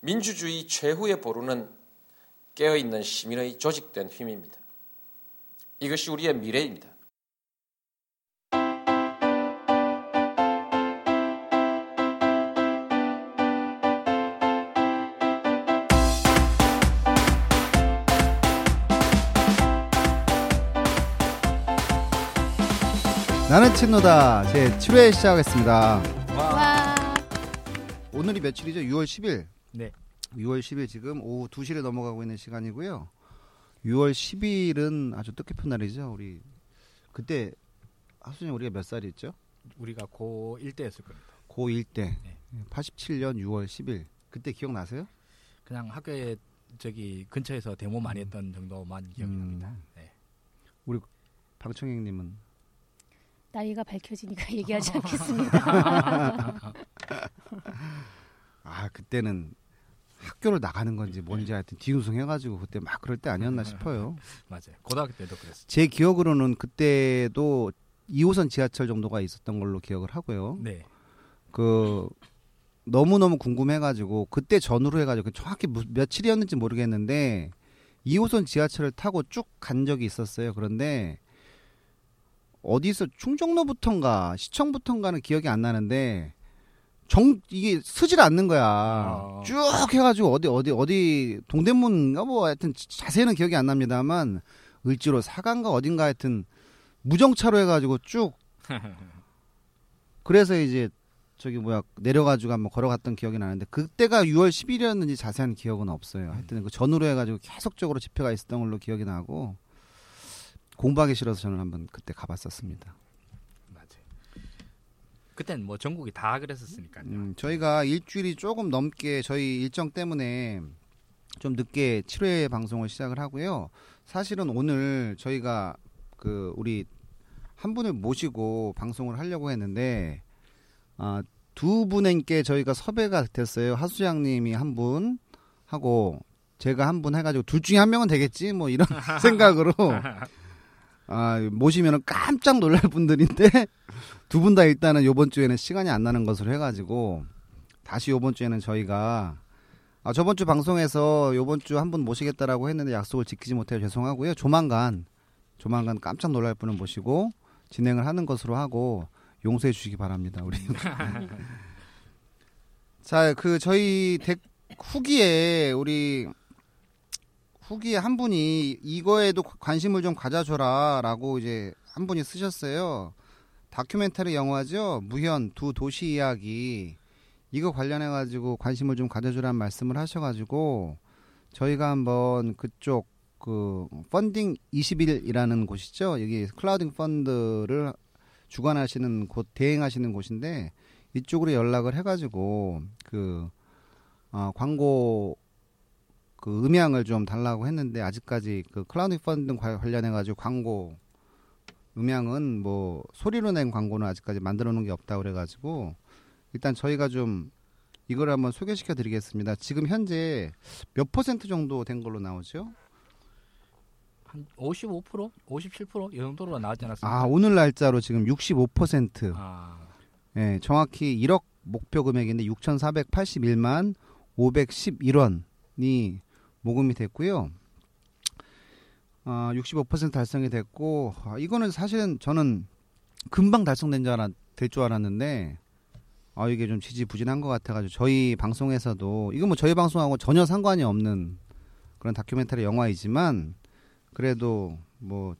민주주의 최후의 보루는 깨어있는 시민의 조직된 힘입니다. 이것이 우리의 미래입니다. 나는 친노다 제 7회 시작하겠습니다. 와. 오늘이 며칠이죠? 6월 10일. 네. 6월 10일 지금 오후 2시를 넘어가고 있는 시간이고요. 6월 10일은 아주 뜻깊은 날이죠. 우리 그때 하수님 우리가 몇 살이었죠? 우리가 고1 때였을 겁니다. 고1 때. 네. 87년 6월 10일. 그때 기억나세요? 그냥 학교에 저기 근처에서 데모 많이 했던 정도만 기억이 음. 납니다. 네. 방청객 님은 나이가 밝혀지니까 얘기하지 않겠습니다. 아, 그때는 학교를 나가는 건지 뭔지 하여튼 뒤우승 해가지고 그때 막 그럴 때 아니었나 싶어요. 맞아요. 고등학교 때도 그랬어요. 제 기억으로는 그때도 2호선 지하철 정도가 있었던 걸로 기억을 하고요. 네. 그 너무 너무 궁금해가지고 그때 전후로 해가지고 정확히 무- 며칠이었는지 모르겠는데 2호선 지하철을 타고 쭉 간 적이 있었어요. 그런데 어디서 충정로부터인가 시청부터인가는 기억이 안 나는데 정 이게 쓰질 않는 거야. 아. 쭉 해가지고 어디 어디 어디 동대문인가 뭐 하여튼 자세히는 기억이 안 납니다만 을지로 사간가 어딘가 하여튼 무정차로 해가지고 쭉 그래서 이제 저기 뭐야 내려가지고 한번 걸어갔던 기억이 나는데 그때가 6월 10일이었는지 자세한 기억은 없어요. 하여튼 그 전후로 해가지고 계속적으로 집회가 있었던 걸로 기억이 나고 공부하기 싫어서 저는 한번 그때 가봤었습니다. 그땐 뭐 전국이 다 그랬었으니까요. 음, 저희가 일주일이 조금 넘게 저희 일정 때문에 좀 늦게 7회 방송을 시작을 하고요. 사실은 오늘 저희가 그 우리 한 분을 모시고 방송을 하려고 했는데 아, 두 분께 저희가 섭외가 됐어요. 하수장님이 한 분 하고 제가 한 분 해가지고 둘 중에 한 명은 되겠지 뭐 이런 생각으로 아, 모시면은 깜짝 놀랄 분들인데 두 분 다 일단은 요번 주에는 시간이 안 나는 것으로 해가지고 다시 요번 주에는 저희가 아, 저번 주 방송에서 요번 주 한 분 모시겠다라고 했는데 약속을 지키지 못해 죄송하고요. 조만간 조만간 깜짝 놀랄 분을 모시고 진행을 하는 것으로 하고 용서해 주시기 바랍니다. 우리 자, 그 저희 덱 후기에 우리 후기에 한 분이 이거에도 관심을 좀 가져줘라라고 이제 한 분이 쓰셨어요. 다큐멘터리 영화죠. 무현 두 도시 이야기 이거 관련해 가지고 관심을 좀 가져주라는 말씀을 하셔가지고 저희가 한번 그쪽 그 펀딩 21이라는 곳이죠. 여기 클라우딩 펀드를 주관하시는 곳 대행하시는 곳인데 이쪽으로 연락을 해가지고 그 어, 광고 그 음향을 좀 달라고 했는데 아직까지 그 클라우딩 펀드 관련해 가지고 광고 음향은 뭐 소리로 낸 광고는 아직까지 만들어 놓은 게 없다 그래 가지고 일단 저희가 좀 이걸 한번 소개시켜 드리겠습니다. 지금 현재 몇 퍼센트 정도 된 걸로 나오죠? 한 55%, 57%이 정도로 나왔지 않았습니까? 아, 오늘 날짜로 지금 65%. 아, 예, 정확히 1억 목표 금액인데 6,481만 511원이 모금이 됐고요. 아, 65% 달성이 됐고 아, 이거는 사실은 저는 금방 달성된 줄 알았 될줄 알았는데 아 이게 좀 지지부진한 것 같아가지고 저희 방송에서도 이거 뭐 저희 방송하고 전혀 상관이 없는 그런 다큐멘터리 영화이지만 그래도 뭐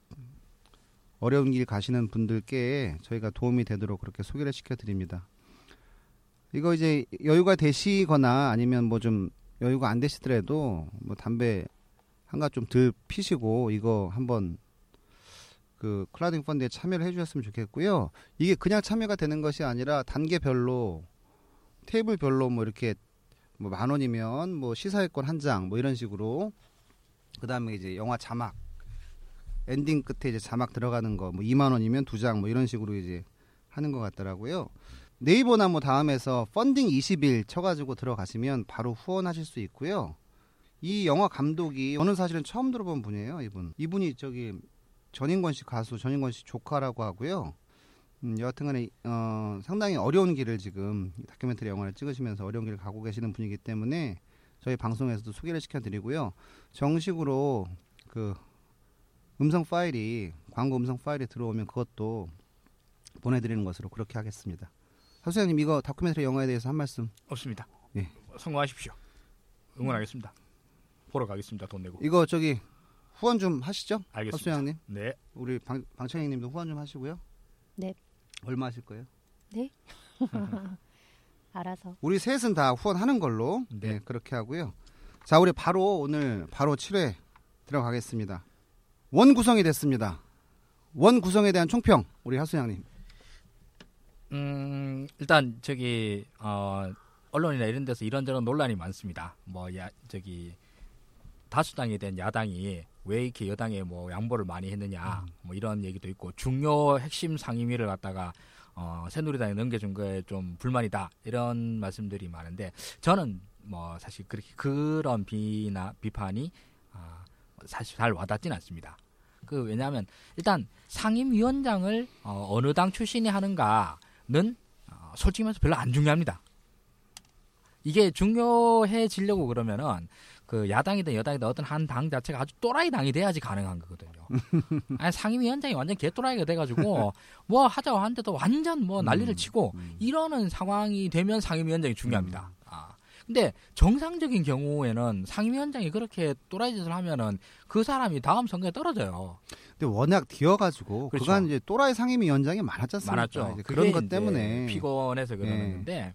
어려운 길 가시는 분들께 저희가 도움이 되도록 그렇게 소개를 시켜드립니다. 이거 이제 여유가 되시거나 아니면 뭐 좀 여유가 안 되시더라도 뭐 담배 한가 좀 덜 피시고 이거 한번 그 클라우딩 펀드에 참여를 해주셨으면 좋겠고요. 이게 그냥 참여가 되는 것이 아니라 단계별로 테이블별로 뭐 이렇게 뭐 만 원이면 뭐 시사회권 한 장 뭐 이런 식으로 그 다음에 이제 영화 자막 엔딩 끝에 이제 자막 들어가는 거 뭐 2만 원이면 두 장 뭐 이런 식으로 이제 하는 것 같더라고요. 네이버나 뭐 다음에서 펀딩 20일 쳐가지고 들어가시면 바로 후원하실 수 있고요. 이 영화 감독이 저는 사실은 처음 들어본 분이에요. 이분 이분이 저기 전인권 씨 가수 전인권 씨 조카라고 하고요. 음, 여하튼간에 어, 상당히 어려운 길을 지금 다큐멘터리 영화를 찍으시면서 어려운 길을 가고 계시는 분이기 때문에 저희 방송에서도 소개를 시켜드리고요. 정식으로 그 음성 파일이 광고 음성 파일이 들어오면 그것도 보내드리는 것으로 그렇게 하겠습니다. 하수장님 이거 다큐멘터리 영화에 대해서 한 말씀. 없습니다. 예. 성공하십시오. 응원하겠습니다. 보러 가겠습니다. 돈 내고. 이거 저기 후원 좀 하시죠. 알겠습니다. 하수장님 네. 우리 방, 방청객님도 후원 좀 하시고요. 네. 얼마 하실 거예요? 알아서. 우리 셋은 다 후원하는 걸로 네. 네. 그렇게 하고요. 자, 우리 바로 오늘 바로 7회 들어가겠습니다. 원 구성이 됐습니다. 원 구성에 대한 총평 우리 하수장님. 음, 일단 저기 어 언론이나 이런 데서 이런저런 논란이 많습니다. 뭐 야, 저기 다수당에 대한 야당이 왜 이렇게 여당에 뭐 양보를 많이 했느냐 뭐 이런 얘기도 있고 중요 핵심 상임위를 갖다가 어, 새누리당에 넘겨준 거에 좀 불만이다 이런 말씀들이 많은데 저는 뭐 사실 그렇게 그런 비나 비판이 아, 사실 잘 와닿지는 않습니다. 그 왜냐하면 일단 상임위원장을 어, 어느 당 출신이 하는가 는 어, 솔직히 말해서 별로 안 중요합니다. 이게 중요해지려고 그러면은 그 야당이든 여당이든 어떤 한 당 자체가 아주 또라이 당이 돼야지 가능한 거거든요. 아니 상임위원장이 완전 개또라이가 돼가지고 뭐 하자고 하는데도 완전 뭐 난리를 치고 음. 이러는 상황이 되면 상임위원장이 중요합니다. 아. 근데 정상적인 경우에는 상임위원장이 그렇게 또라이 짓을 하면은 그 사람이 다음 선거에 떨어져요. 근데 워낙 뒤어가지고 그렇죠. 그간 이제 또라이 상임위 위원장이 많았지 않습니까? 많았죠. 그런 것 때문에 피곤해서 그러는 네. 건데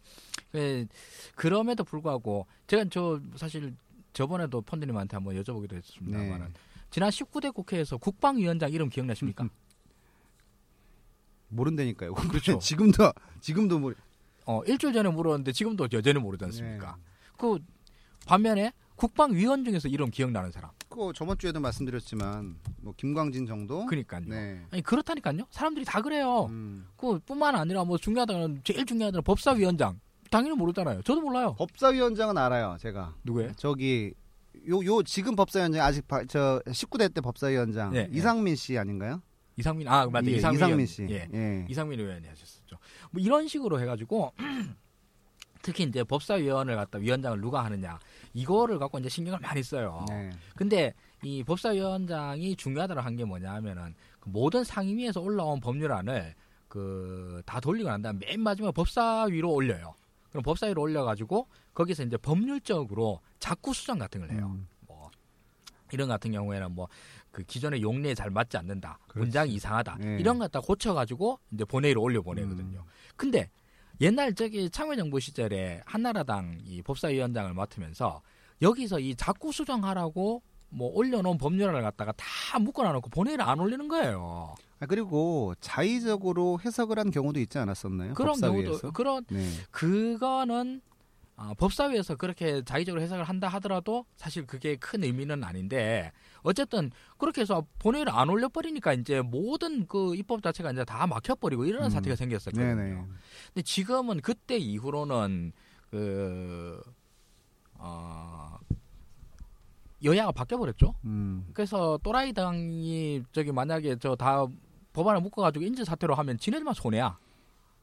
그, 그럼에도 불구하고 제가 저 사실 저번에도 펀드님한테 한번 여쭤보기도 했습니다만은 네. 지난 19대 국회에서 국방위원장 이름 기억나십니까? 음, 모른다니까요. 그렇죠. 지금도 지금도 뭐어 일주일 전에 물었는데 지금도 여전히 모르지 않습니까? 네. 그 반면에 국방위원 중에서 이름 기억나는 사람. 그거 저번 주에도 말씀드렸지만 뭐 김광진 정도. 그러니까요. 네. 아니 그렇다니까요. 사람들이 다 그래요. 음. 그 뿐만 아니라 뭐 중요하다는 제일 중요하다는 법사위원장 당연히 모르잖아요. 저도 몰라요. 법사위원장은 알아요, 제가. 누구예요? 저기 요 요 지금 법사위원장 아직 바, 저 19대 때 법사위원장 네, 이상민 씨 아닌가요? 이상민 아 맞다 예, 이상민, 이상민. 씨. 예. 예. 이상민 의원이 하셨었죠. 뭐 이런 식으로 해가지고 특히 이제 법사위원을 갖다 위원장을 누가 하느냐 이거를 갖고 이제 신경을 많이 써요. 네. 근데 이 법사위원장이 중요하다고 한 게 뭐냐 하면은 그 모든 상임위에서 올라온 법률안을 그 다 돌리고 난 다음 맨 마지막에 법사위로 올려요. 그럼 법사위로 올려가지고 거기서 이제 법률적으로 자꾸 수정 같은 걸 해요. 음. 뭐 이런 같은 경우에는 뭐 그 기존의 용례에 잘 맞지 않는다, 그렇지. 문장이 이상하다 예. 이런 것 갖다 고쳐가지고 이제 본회의로 올려 보내거든요. 음. 근데 옛날 저기 참여정부 시절에 한나라당 이 법사위원장을 맡으면서 여기서 이 자꾸 수정하라고 뭐 올려놓은 법률안을 갖다가 다 묶어놔놓고 본회의를 안 올리는 거예요. 아, 그리고 자의적으로 해석을 한 경우도 있지 않았었나요? 그런 법사위에서? 경우도 그런 네. 그거는 아, 법사위에서 그렇게 자의적으로 해석을 한다 하더라도 사실 그게 큰 의미는 아닌데 어쨌든 그렇게 해서 본회의를 안 올려버리니까 이제 모든 그 입법 자체가 이제 다 막혀버리고 이런 음. 사태가 생겼었거든요. 네네. 근데 지금은 그때 이후로는 그 어, 여야가 바뀌어버렸죠. 음. 그래서 또라이 당이 저기 만약에 저 다 법안을 묶어가지고 인지 사태로 하면 지네들만 손해야.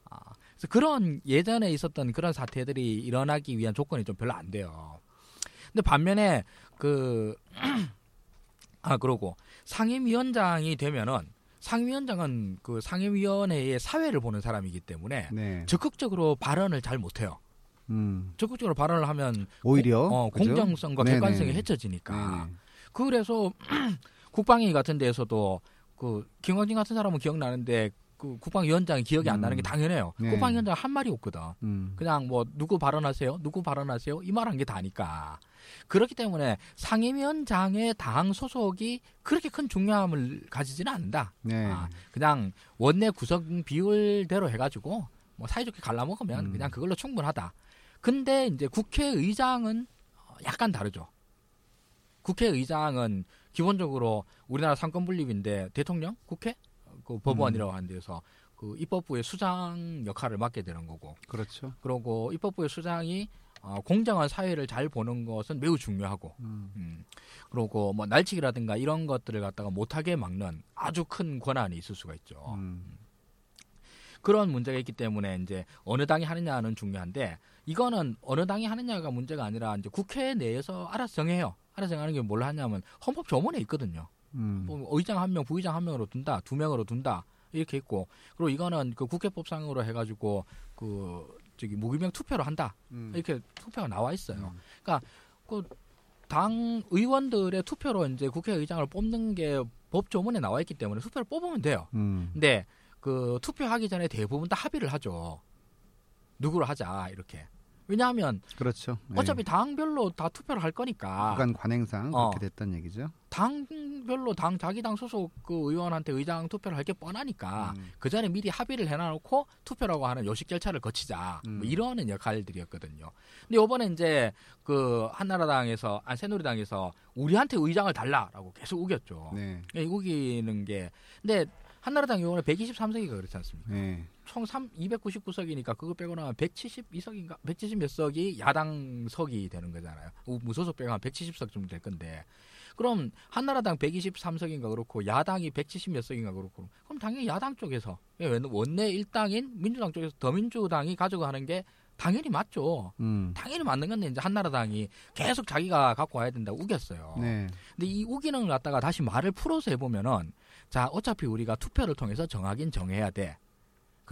아, 그래서 그런 예전에 있었던 그런 사태들이 일어나기 위한 조건이 좀 별로 안 돼요. 근데 반면에 그 아 그러고 상임위원장이 되면은 상임위원장은 그 상임위원회의 사회를 보는 사람이기 때문에 네. 적극적으로 발언을 잘 못해요. 음. 적극적으로 발언을 하면 오히려 어, 그죠? 공정성과 네네. 객관성이 해쳐지니까. 네네. 그래서 국방위 같은 데에서도 그 김광진 같은 사람은 기억나는데 그 국방위원장이 기억이 안 나는 게 음. 당연해요. 네. 국방위원장 한 말이 없거든. 음. 그냥 뭐 누구 발언하세요, 누구 발언하세요 이 말 한 게 다니까. 그렇기 때문에 상임위원장의 당 소속이 그렇게 큰 중요함을 가지지는 않는다. 네. 아, 그냥 원내 구성 비율대로 해가지고 뭐 사이좋게 갈라먹으면 음. 그냥 그걸로 충분하다. 근데 이제 국회의장은 어, 약간 다르죠. 국회의장은 기본적으로 우리나라 상권 분립인데 대통령, 국회, 그 법원이라고 하는 데서 그 입법부의 수장 역할을 맡게 되는 거고, 그렇죠. 그리고 입법부의 수장이 어, 공정한 사회를 잘 보는 것은 매우 중요하고, 음. 음. 그리고 뭐 날치기라든가 이런 것들을 갖다가 못하게 막는 아주 큰 권한이 있을 수가 있죠. 음. 그런 문제가 있기 때문에 이제 어느 당이 하느냐는 중요한데 이거는 어느 당이 하느냐가 문제가 아니라 이제 국회 내에서 알아서 정해요. 알아서 정하는 게 뭘 하냐면 헌법 조문에 있거든요. 음. 뭐 의장 한 명, 부의장 한 명으로 둔다, 두 명으로 둔다 이렇게 있고 그리고 이거는 그 국회법상으로 해가지고 그 저기 무기명 투표로 한다 음. 이렇게 투표가 나와 있어요. 음. 그러니까 그 당 의원들의 투표로 이제 국회의장을 뽑는 게 법 조문에 나와 있기 때문에 투표를 뽑으면 돼요. 음. 근데 그 투표하기 전에 대부분 다 합의를 하죠. 누구를 하자 이렇게. 왜냐하면 그렇죠. 네. 어차피 당별로 다 투표를 할 거니까 주간 관행상 어. 그렇게 됐던 얘기죠. 당별로 당 자기 당 소속 그 의원한테 의장 투표를 할 게 뻔하니까 음. 그 전에 미리 합의를 해놔놓고 투표라고 하는 요식 절차를 거치자 음. 뭐 이러는 역할들이었거든요. 근데 이번에 이제 그 한나라당에서 아 새누리당에서 우리한테 의장을 달라라고 계속 우겼죠. 네. 예, 우기는 게 근데 한나라당 의원은 123석이가 그렇지 않습니까? 네. 총 3, 299석이니까 그거 빼고 나면 172석인가 170 몇 석이 야당석이 되는 거잖아요. 우- 무소속 빼고 한 170석 정도 될 건데 그럼 한나라당 123석인가 그렇고 야당이 170 몇 석인가 그렇고 그럼 당연히 야당 쪽에서 예, 왜- 원내 일당인 민주당 쪽에서 더민주당이 가지고 하는 게 당연히 맞죠. 음. 당연히 맞는 건데 이제 한나라당이 계속 자기가 갖고 와야 된다고 우겼어요. 네. 근데 이 우기는 걸 갖다가 다시 말을 풀어서 해보면은 자 어차피 우리가 투표를 통해서 정하긴 정해야 돼.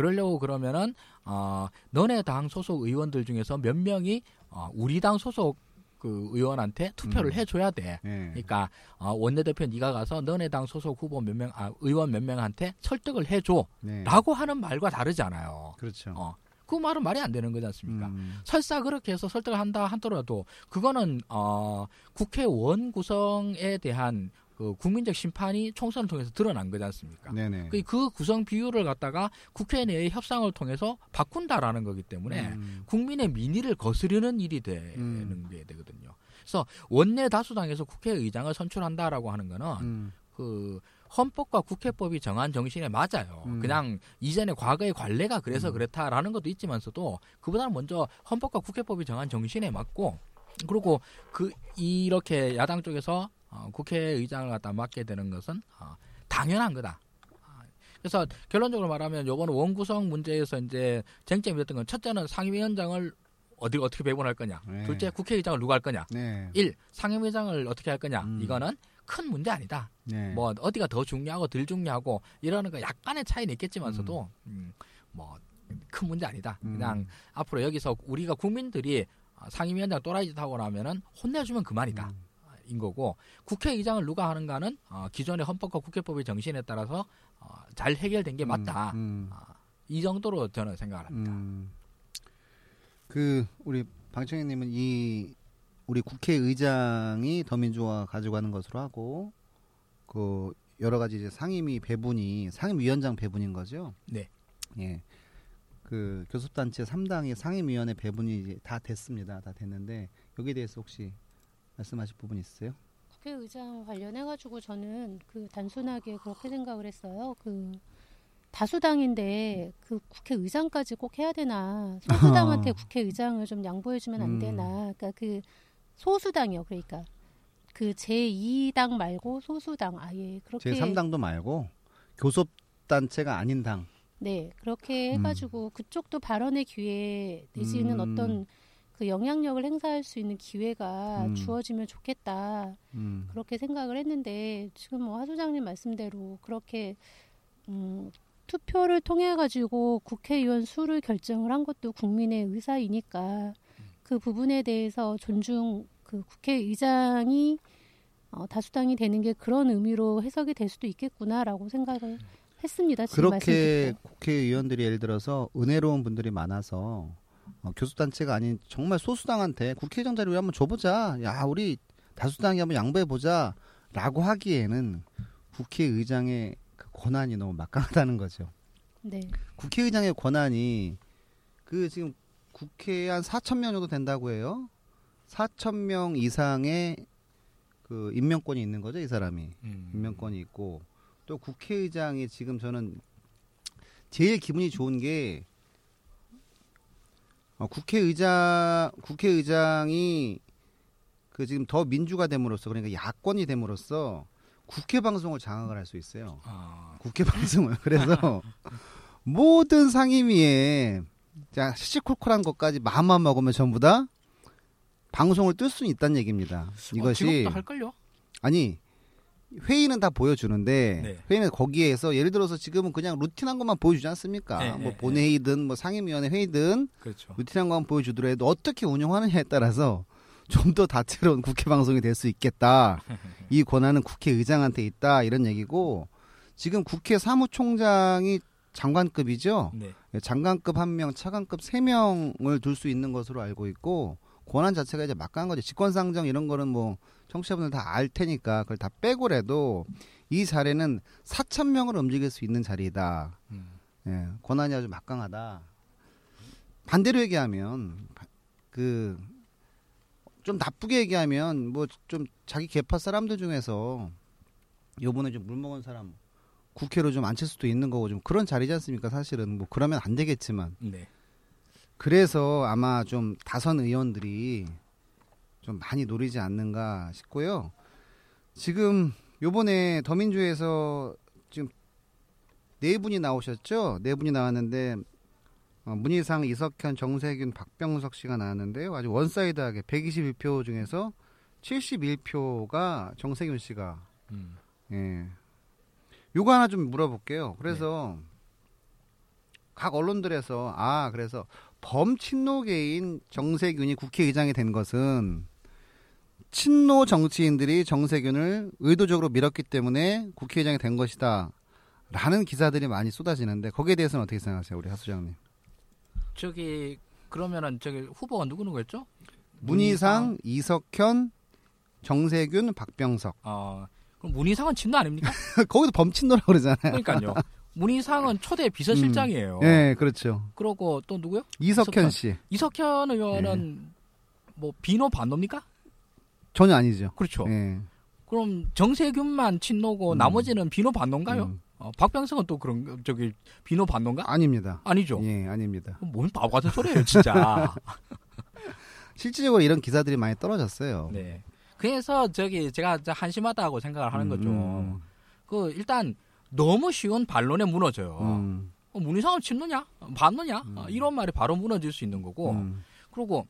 그러려고 그러면은 어 너네 당 소속 의원들 중에서 몇 명이 어, 우리 당 소속 그 의원한테 투표를 음. 해줘야 돼. 네. 그러니까 어, 원내대표 네가 가서 너네 당 소속 후보 몇 명, 아, 의원 몇 명한테 설득을 해줘라고 네. 하는 말과 다르잖아요. 그렇죠. 어, 그 말은 말이 안 되는 거지 않습니까? 음. 설사 그렇게 해서 설득을 한다 하더라도 그거는 어 국회원 구성에 대한 그 국민적 심판이 총선을 통해서 드러난 거지 않습니까? 네네. 그, 그 구성 비율을 갖다가 국회 내의 협상을 통해서 바꾼다라는 거기 때문에 음. 국민의 민의를 거스르는 일이 되는 음. 게 되거든요. 그래서 원내 다수당에서 국회의장을 선출한다라고 하는 거는 음. 그 헌법과 국회법이 정한 정신에 맞아요. 음. 그냥 이전에 과거의 관례가 그래서 음. 그렇다라는 것도 있지만서도 그보다는 먼저 헌법과 국회법이 정한 정신에 맞고 그리고 그 이렇게 야당 쪽에서 어, 국회의장을 갖다 맡게 되는 것은 어, 당연한 거다. 아, 그래서 결론적으로 말하면 요번 원구성 문제에서 이제 쟁점이 됐던 건 첫째는 상임위원장을 어디 어떻게 배분할 거냐. 네. 둘째 국회의장을 누가 할 거냐. 네. 일 상임위장을 어떻게 할 거냐. 음. 이거는 큰 문제 아니다. 네. 뭐 어디가 더 중요하고 덜 중요하고 이러는 거 약간의 차이는 있겠지만서도 음, 뭐큰 문제 아니다. 음. 그냥 앞으로 여기서 우리가 국민들이 어, 상임위원장 또라이 짓 하고 나면은 혼내주면 그만이다. 음. 인 거고 국회의장을 누가 하는가는 어, 기존의 헌법과 국회법의 정신에 따라서 어, 잘 해결된 게 맞다. 음. 아, 이 정도로 저는 생각을 합니다. 음. 그 우리 방청객님은 이 우리 국회의장이 더민주가 가져가는 것으로 하고 그 여러 가지 이제 상임위 배분이 상임위원장 배분인 거죠. 네. 예. 그 교섭단체 3당의 상임위원회 배분이 이제 다 됐습니다. 다 됐는데 여기에 대해서 혹시 말씀하실 부분 있으세요? 국회의장 관련해 가지고 저는 그 단순하게 그렇게 생각을 했어요. 그 다수당인데 그 국회의장까지 꼭 해야 되나? 소수당한테 국회의장을 좀 양보해주면 안 음. 되나? 그러니까 그 소수당이요. 그러니까 그 제2당 말고 소수당 아예 그렇게 제 3당도 말고 교섭 단체가 아닌 당. 네 그렇게 해가지고 그쪽도 발언의 기회 내지는 음. 어떤 그 영향력을 행사할 수 있는 기회가 음. 주어지면 좋겠다. 음. 그렇게 생각을 했는데 지금 뭐 하 소장님 말씀대로 그렇게 음, 투표를 통해 가지고 국회의원 수를 결정을 한 것도 국민의 의사이니까 그 부분에 대해서 존중 그 국회의장이 어, 다수당이 되는 게 그런 의미로 해석이 될 수도 있겠구나라고 생각을 했습니다. 말씀 그렇게 듣고. 국회의원들이 예를 들어서 은혜로운 분들이 많아서 어, 교섭단체가 아닌 정말 소수당한테 국회의장 자리 우리 한번 줘보자. 야 우리 다수당이 한번 양보해보자. 라고 하기에는 국회의장의 그 권한이 너무 막강하다는 거죠. 네. 국회의장의 권한이 그 지금 국회에 한 4천 명 정도 된다고 해요. 4천 명 이상의 그 임명권이 있는 거죠, 이 사람이. 음. 임명권이 있고 또 국회의장이 지금 저는 제일 기분이 좋은 게 어, 국회의장 국회의장이 그 지금 더 민주가 됨으로써 그러니까 야권이 됨으로써 국회 방송을 장악을 할 수 있어요. 아, 국회 방송을 그래서 모든 상임위에 자 시시콜콜한 것까지 마음만 먹으면 전부 다 방송을 뜰 수는 있다는 얘기입니다. 어, 이것이 지금부터 할걸요? 아니 회의는 다 보여주는데 네. 회의는 거기에서 예를 들어서 지금은 그냥 루틴한 것만 보여주지 않습니까? 네, 뭐 네, 본회의든 뭐 상임위원회 회의든 그렇죠. 루틴한 것만 보여주더라도 어떻게 운영하느냐에 따라서 좀 더 다채로운 국회 방송이 될 수 있겠다. 이 권한은 국회의장한테 있다 이런 얘기고 지금 국회 사무총장이 장관급이죠. 네. 예, 장관급 한 명, 차관급 세 명을 둘 수 있는 것으로 알고 있고 권한 자체가 이제 막강한 거죠. 직권상정 이런 거는 뭐 청취자분들 다 알 테니까 그걸 다 빼고라도 이 자리는 4천 명을 움직일 수 있는 자리다. 음. 예, 권한이 아주 막강하다. 반대로 얘기하면 그 좀 나쁘게 얘기하면 뭐 좀 자기 개파 사람들 중에서 요번에 좀 물먹은 사람 국회로 좀 앉힐 수도 있는 거고 좀 그런 자리지 않습니까? 사실은 뭐 그러면 안 되겠지만 네. 그래서 아마 좀 다선 의원들이 좀 많이 노리지 않는가 싶고요. 지금 요번에 더민주에서 지금 네 분이 나오셨죠? 네 분이 나왔는데 어, 문희상, 이석현, 정세균, 박병석 씨가 나왔는데요. 아주 one-side하게 121표 중에서 71표가 정세균 씨가 음. 예. 요거 하나 좀 물어볼게요. 그래서 각 언론들에서 아 그래서 범친노계인 정세균이 국회의장이 된 것은 친노 정치인들이 정세균을 의도적으로 밀었기 때문에 국회의장이 된 것이다. 라는 기사들이 많이 쏟아지는데 거기에 대해서는 어떻게 생각하세요, 우리 하수장님? 저기 그러면은 저기 후보가 누구 누구였죠? 문희상, 이석현, 정세균, 박병석. 어 그럼 문희상은 친노 아닙니까? 거기도 범친노라고 그러잖아요. 그러니까요. 문희상은 초대 비서실장이에요. 네, 그렇죠. 그러고 또 누구요? 이석현 이석현. 씨 이석현 의원은 뭐 비노 반노입니까? 전혀 아니죠. 그렇죠. 예. 그럼 정세균만 친노고 음. 나머지는 비노 반노인가요? 음. 어, 박병석은 또 그런 거- 저기 비노 반노인가? 아닙니다. 아니죠. 예, 아닙니다. 뭔 바보 같은 소리예요, 진짜. 실질적으로 이런 기사들이 많이 떨어졌어요. 네. 그래서 저기 제가 한심하다고 생각을 하는 음, 거죠. 음, 그 일단 너무 쉬운 반론에 무너져요. 음, 어, 문희상은 친노냐? 반노냐? 음. 어, 이런 말이 바로 무너질 수 있는 거고. 음, 그리고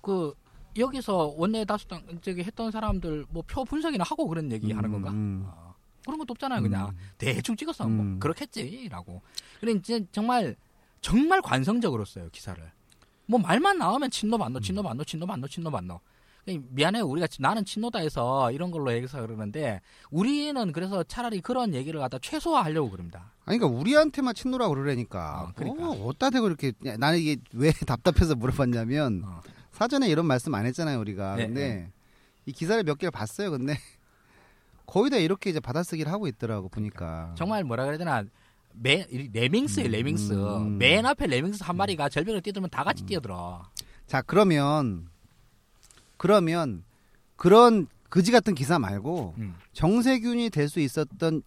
그 여기서 원내 다수당 저기 했던 사람들 뭐 표 분석이나 하고 그런 얘기 하는 건가? 음, 어, 그런 것도 없잖아요, 그냥 음. 대충 찍어서 뭐 음. 그렇겠지라고. 그래 이제 정말 정말 관성적으로 써요 기사를. 뭐 말만 나오면 친노 반노, 친노 반노, 친노 반노, 친노 반노. 그러니까 미안해 우리가 나는 친노다 해서 이런 걸로 얘기해서 그러는데 우리는 그래서 차라리 그런 얘기를 갖다 최소화하려고 그럽니다. 아니 그러니까 우리한테만 친노라고 그러니까. 어, 그러니까. 어, 어디다 대고 이렇게 야, 나는 이게 왜 답답해서 물어봤냐면 어. 사전에 이런 말씀 안 했잖아요 우리가. 네, 근데 이 기사를 몇 개를 봤어요. 근데 거의 다 이렇게 이제 받아쓰기를 하고 있더라고 보니까. 정말 뭐라 그래야 되나 맨 이- lemmings예요 음, lemmings 음. 맨 앞에 lemmings 한 마리가 절벽을 뛰들면 다 같이 뛰어들어 자 그러면 그러면 그런 그지 같은 기사 말고 음. 정세균이 될 수 있었던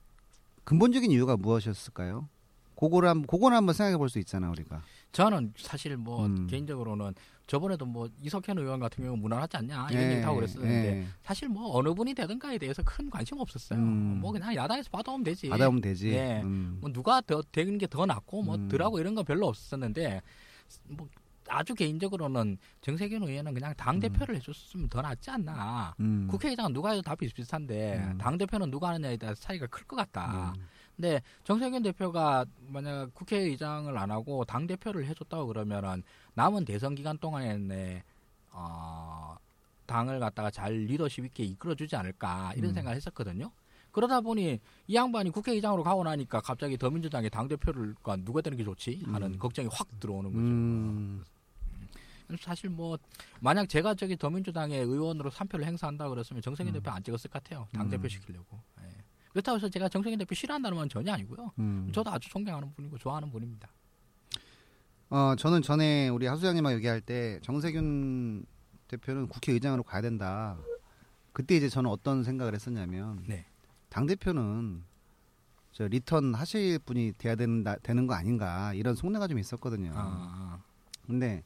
근본적인 이유가 무엇이었을까요? 그거를 한번 그거는 한번 생각해 볼 수 있잖아 우리가. 저는 사실 뭐 음. 개인적으로는 저번에도 뭐 이석현 의원 같은 경우 무난하지 않냐 이런 예, 얘기 하고 그랬었는데 예. 사실 뭐 어느 분이 되든가에 대해서 큰 관심 없었어요 음. 뭐 그냥 야당에서 받아오면 되지 받아오면 되지. 예. 음. 뭐 누가 더 되는 게 더 낫고 뭐 음. 덜하고 이런 건 별로 없었는데 뭐 아주 개인적으로는 정세균 의원은 그냥 당 대표를 해줬으면 더 낫지 않나 음. 국회의장은 누가 해도 다 비슷비슷한데 음. 당 대표는 누가 하느냐에 따라 차이가 클 것 같다. 음. 근데 정세균 대표가 만약 국회의장을 안 하고 당 대표를 해줬다고 그러면은 남은 대선 기간 동안에 어, 당을 갖다가 잘 리더십 있게 이끌어주지 않을까 이런 음. 생각을 했었거든요. 그러다 보니 이 양반이 국회의장으로 가고 나니까 갑자기 더민주당의 당 대표를 누가 되는 게 좋지 하는 음. 걱정이 확 들어오는 거죠. 음. 사실 뭐 만약 제가 저기 더민주당의 의원으로 3표를 행사한다 그랬으면 정세균 음. 대표 안 찍었을 것 같아요. 당 음. 대표 시키려고. 예. 그렇다고 해서 제가 정세균 대표 싫어한다는 건 전혀 아니고요. 음. 저도 아주 존경하는 분이고 좋아하는 분입니다. 어 저는 전에 우리 하수장님하고 얘기할 때 정세균 대표는 국회의장으로 가야 된다. 그때 이제 저는 어떤 생각을 했었냐면 네. 당 대표는 저 return 하실 분이 돼야 된다 되는 거 아닌가 이런 속내가 좀 있었거든요. 아, 근데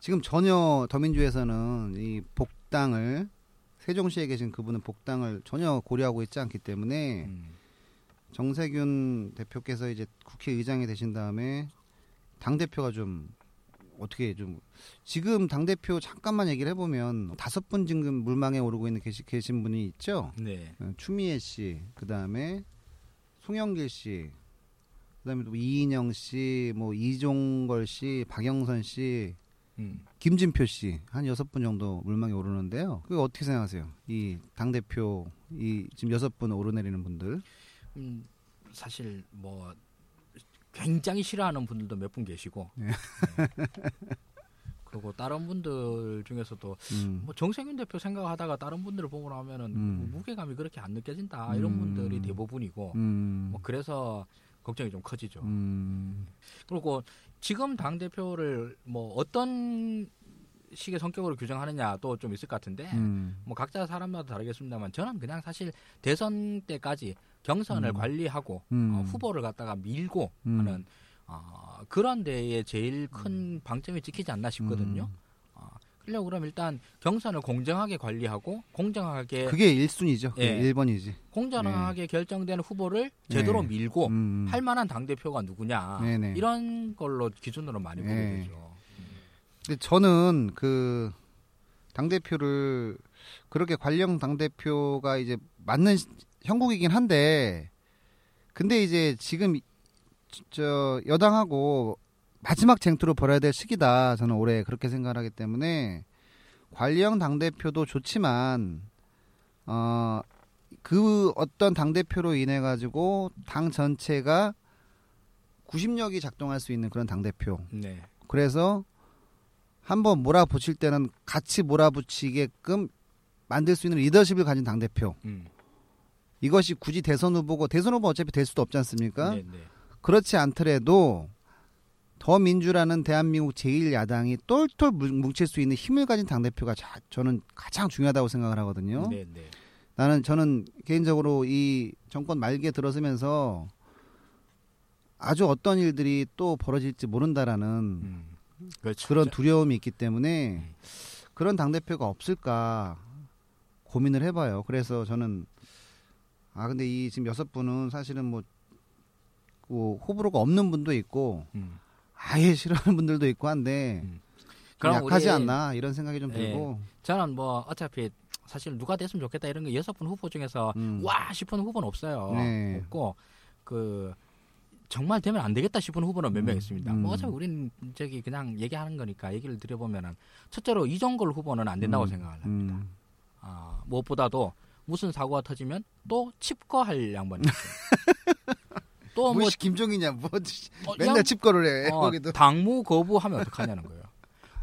지금 전혀 더민주에서는 이 복당을 세종시에 계신 그분은 복당을 전혀 고려하고 있지 않기 때문에 음. 정세균 대표께서 이제 국회의장이 되신 다음에 당 대표가 좀 어떻게 좀 지금 당 대표 잠깐만 얘기를 해보면 다섯 분 지금 물망에 오르고 있는 계시, 계신 분이 있죠. 네. 어, 추미애 씨, 그 다음에 송영길 씨, 그 다음에 또 이인영 씨, 뭐 이종걸 씨, 박영선 씨, 음. 김진표 씨 한 여섯 분 정도 물망에 오르는데요. 그거 어떻게 생각하세요? 이 당 대표 이 지금 여섯 분 오르내리는 분들. 음, 사실 뭐 굉장히 싫어하는 분들도 몇 분 계시고. 네. 네. 그리고 다른 분들 중에서도 음. 뭐 정세균 대표 생각하다가 다른 분들을 보고 나면은 음. 뭐 무게감이 그렇게 안 느껴진다 이런 음. 분들이 대부분이고 음. 뭐 그래서 걱정이 좀 커지죠. 음. 그리고 지금 당 대표를 뭐 어떤 식의 성격으로 규정하느냐 또좀 있을 것 같은데 음. 뭐 각자 사람마다 다르겠습니다만 저는 그냥 사실 대선 때까지 경선을 음. 관리하고 음. 어, 후보를 갖다가 밀고 음. 하는 어, 그런 데에 제일 큰 방점이 찍히지 않나 싶거든요. 음. 어, 그러려고 그럼 일단 경선을 공정하게 관리하고 공정하게 그게 1순위죠. 예. 예. 1번이지. 공정하게 결정된 후보를 제대로 네. 밀고 음. 할 만한 당 대표가 누구냐 네네. 이런 걸로 기준으로 많이 보게 네. 되죠. 근데 저는 그 당 대표를 그렇게 관령 당대표가 이제 맞는 시- 형국이긴 한데 근데 이제 지금 이- 저 여당하고 마지막 쟁투를 벌여야 될 시기다. 저는 올해 그렇게 생각을 하기 때문에 관령 당대표도 좋지만 어 그 어떤 당 대표로 인해 가지고 당 전체가 구심력이 작동할 수 있는 그런 당 대표 네. 그래서 한번 몰아붙일 때는 같이 몰아붙이게끔 만들 수 있는 리더십을 가진 당 대표. 음. 이것이 굳이 대선 후보고 대선 후보 어차피 될 수도 없지 않습니까? 네, 네. 그렇지 않더라도 더 민주라는 대한민국 제1 야당이 똘똘 뭉- 뭉칠 수 있는 힘을 가진 당 대표가 저는 가장 중요하다고 생각을 하거든요. 네, 네. 나는 저는 개인적으로 이 정권 말기에 들어서면서 아주 어떤 일들이 또 벌어질지 모른다라는 음. 그렇죠. 그런 저- 두려움이 있기 때문에 음. 그런 당 대표가 없을까 고민을 해봐요. 그래서 저는 아 근데 이 지금 여섯 분은 사실은 뭐, 뭐 호불호가 없는 분도 있고 음. 아예 싫어하는 분들도 있고 한데 음. 좀 그럼 약하지 우리- 않나 이런 생각이 좀 예. 들고 저는 뭐 어차피 사실 누가 됐으면 좋겠다 이런 거 여섯 분 후보 중에서 음. 와 싶은 후보는 없어요. 네. 없고 그 정말 되면 안 되겠다 싶은 후보는 몇명 음. 있습니다. 음. 뭐 어차피 우리는 저기 그냥 얘기하는 거니까 얘기를 드려보면은 첫째로 이종걸 후보는 안 된다고 음. 생각을 합니다. 음. 아, 무엇보다도 무슨 사고가 터지면 또 칩거할 양반이 있어요. 또뭐 뭐시 김종이냐 뭐 어, 맨날 양- 칩거를 해 어, 거기도 당무 거부하면 어떡하냐는 거예요.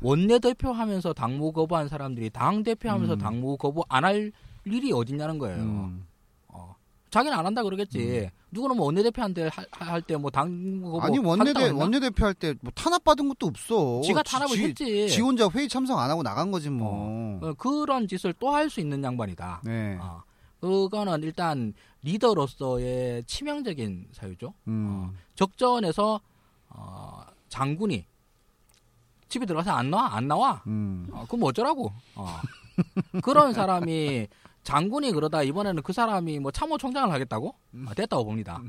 원내 대표 하면서 당무 거부한 사람들이 당 대표 하면서 음. 당무 거부 안 할 일이 어딨냐는 거예요. 음. 어. 자기는 안 한다 그러겠지. 누구는 뭐 원내대표한테 할 때 뭐 당무 거부 아니 원내대? 원내대표 할 때 뭐 탄압 받은 것도 없어. 지가 지- 탄압을 지, 했지. 지 혼자 회의 참석 안 하고 나간 거지 뭐. 어, 그런 짓을 또 할 수 있는 양반이다. 네. 어. 그거는 일단 리더로서의 치명적인 사유죠. 음. 적전에서 어, 장군이 집에 들어가서 안 나와 안 나와. 음. 어, 그럼 어쩌라고? 어. 그런 사람이 장군이 그러다 이번에는 그 사람이 뭐 참모총장을 하겠다고? 아, 됐다고 봅니다.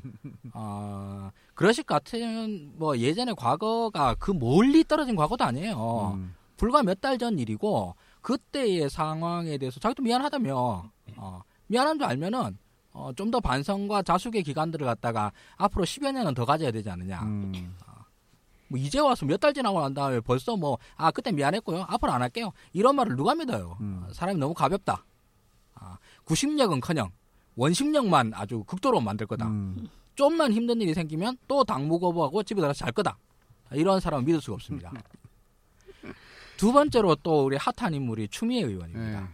어, 그러실 것 같은 뭐 예전의 과거가 그 멀리 떨어진 과거도 아니에요. 음. 불과 몇 달 전 일이고 그때의 상황에 대해서 자기도 미안하다며 어, 미안한 줄 알면은 어, 좀 더 반성과 자숙의 기간들을 갖다가 앞으로 10여 년은 더 가져야 되지 않느냐. 음. 뭐 이제 와서 몇 달 지나고 난 다음에 벌써 뭐 아 그때 미안했고요 앞으로 안 할게요 이런 말을 누가 믿어요 음. 어, 사람이 너무 가볍다 아, 구심력은 커녕 원심력만 아주 극도로 만들 거다 음. 좀만 힘든 일이 생기면 또 당무 거부하고 집에 들어가서 잘 거다 이런 사람은 믿을 수가 없습니다 두 번째로 또 우리 핫한 인물이 추미애 의원입니다 예.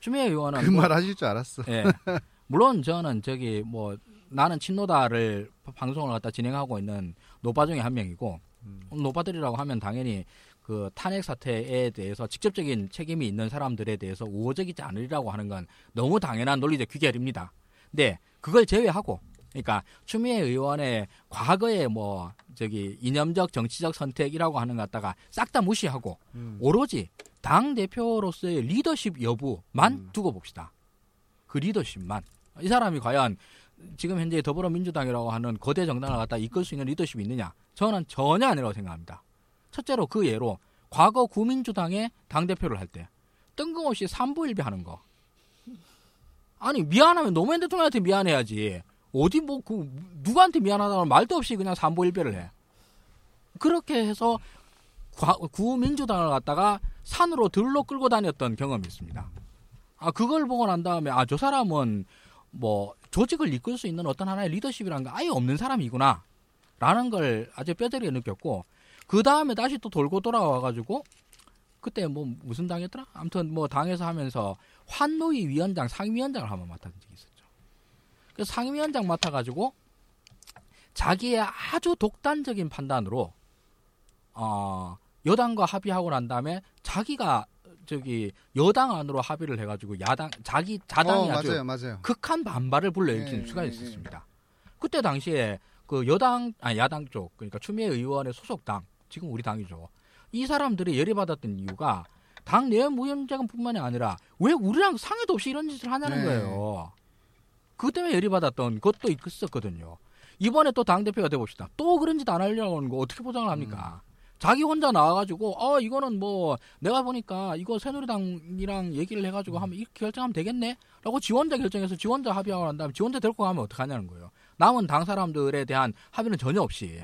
추미애 의원은 그 뭐- 말 하실 줄 알았어. 예. 물론 저는 저기 뭐 나는 친노다를 방송을 갖다 진행하고 있는 노바 중에 한 명이고 음. 노바들이라고 하면 당연히 그 탄핵 사태에 대해서 직접적인 책임이 있는 사람들에 대해서 우호적이지 않으리라고 하는 건 너무 당연한 논리적 귀결입니다. 근데 그걸 제외하고 그러니까 추미애 의원의 과거의 뭐 저기 이념적 정치적 선택이라고 하는 것 갖다가 싹 다 무시하고 음. 오로지 당 대표로서의 리더십 여부만 음. 두고 봅시다. 그 리더십만 이 사람이 과연 지금 현재 더불어민주당이라고 하는 거대 정당을 갖다 이끌 수 있는 리더십이 있느냐? 저는 전혀 아니라고 생각합니다. 첫째로 그 예로 과거 구민주당의 당대표를 할 때 뜬금없이 삼부일비 하는 거. 아니 미안하면 노무현 대통령한테 미안해야지. 어디 뭐 그 누구한테 미안하다는 말도 없이 그냥 삼부일비를 해. 그렇게 해서 과- 구민주당을 갖다가 산으로 들로 끌고 다녔던 경험이 있습니다. 아 그걸 보고 난 다음에 아 저 사람은 뭐 조직을 이끌 수 있는 어떤 하나의 리더십이라는 게 아예 없는 사람이구나 라는 걸 아주 뼈저리게 느꼈고 그 다음에 다시 또 돌고 돌아와 가지고 그때 뭐 무슨 당이었더라? 아무튼 뭐 당에서 하면서 환노위 위원장 상임위원장을 한번 맡은 적이 있었죠. 그 상임위원장 맡아 가지고 자기의 아주 독단적인 판단으로 어 여당과 합의하고 난 다음에 자기가 저기 여당 안으로 합의를 해가지고 야당 자기 자당이 어, 아주 맞아요, 맞아요. 극한 반발을 불러일으키는 예, 수가 예, 있었습니다. 그때 당시에 그 여당 아 야당 쪽 그러니까 추미애 의원의 소속 당 지금 우리 당이죠. 이 사람들이 열이 받았던 이유가 당 내무위원장뿐만이 아니라 왜 우리랑 상의도 없이 이런 짓을 하냐는 네. 거예요. 그 때문에 열이 받았던 것도 있었거든요. 이번에 또 당 대표가 돼 봅시다. 또 그런 짓 안 하려고 하는 거 어떻게 보장을 합니까? 자기 혼자 나와가지고 어 이거는 뭐 내가 보니까 이거 새누리당이랑 얘기를 해가지고 하면 이렇게 결정하면 되겠네라고 지원자 결정해서 지원자 합의하고 난 다음에 지원자 데리고 가면 어떡하냐는 거예요. 남은 당 사람들에 대한 합의는 전혀 없이.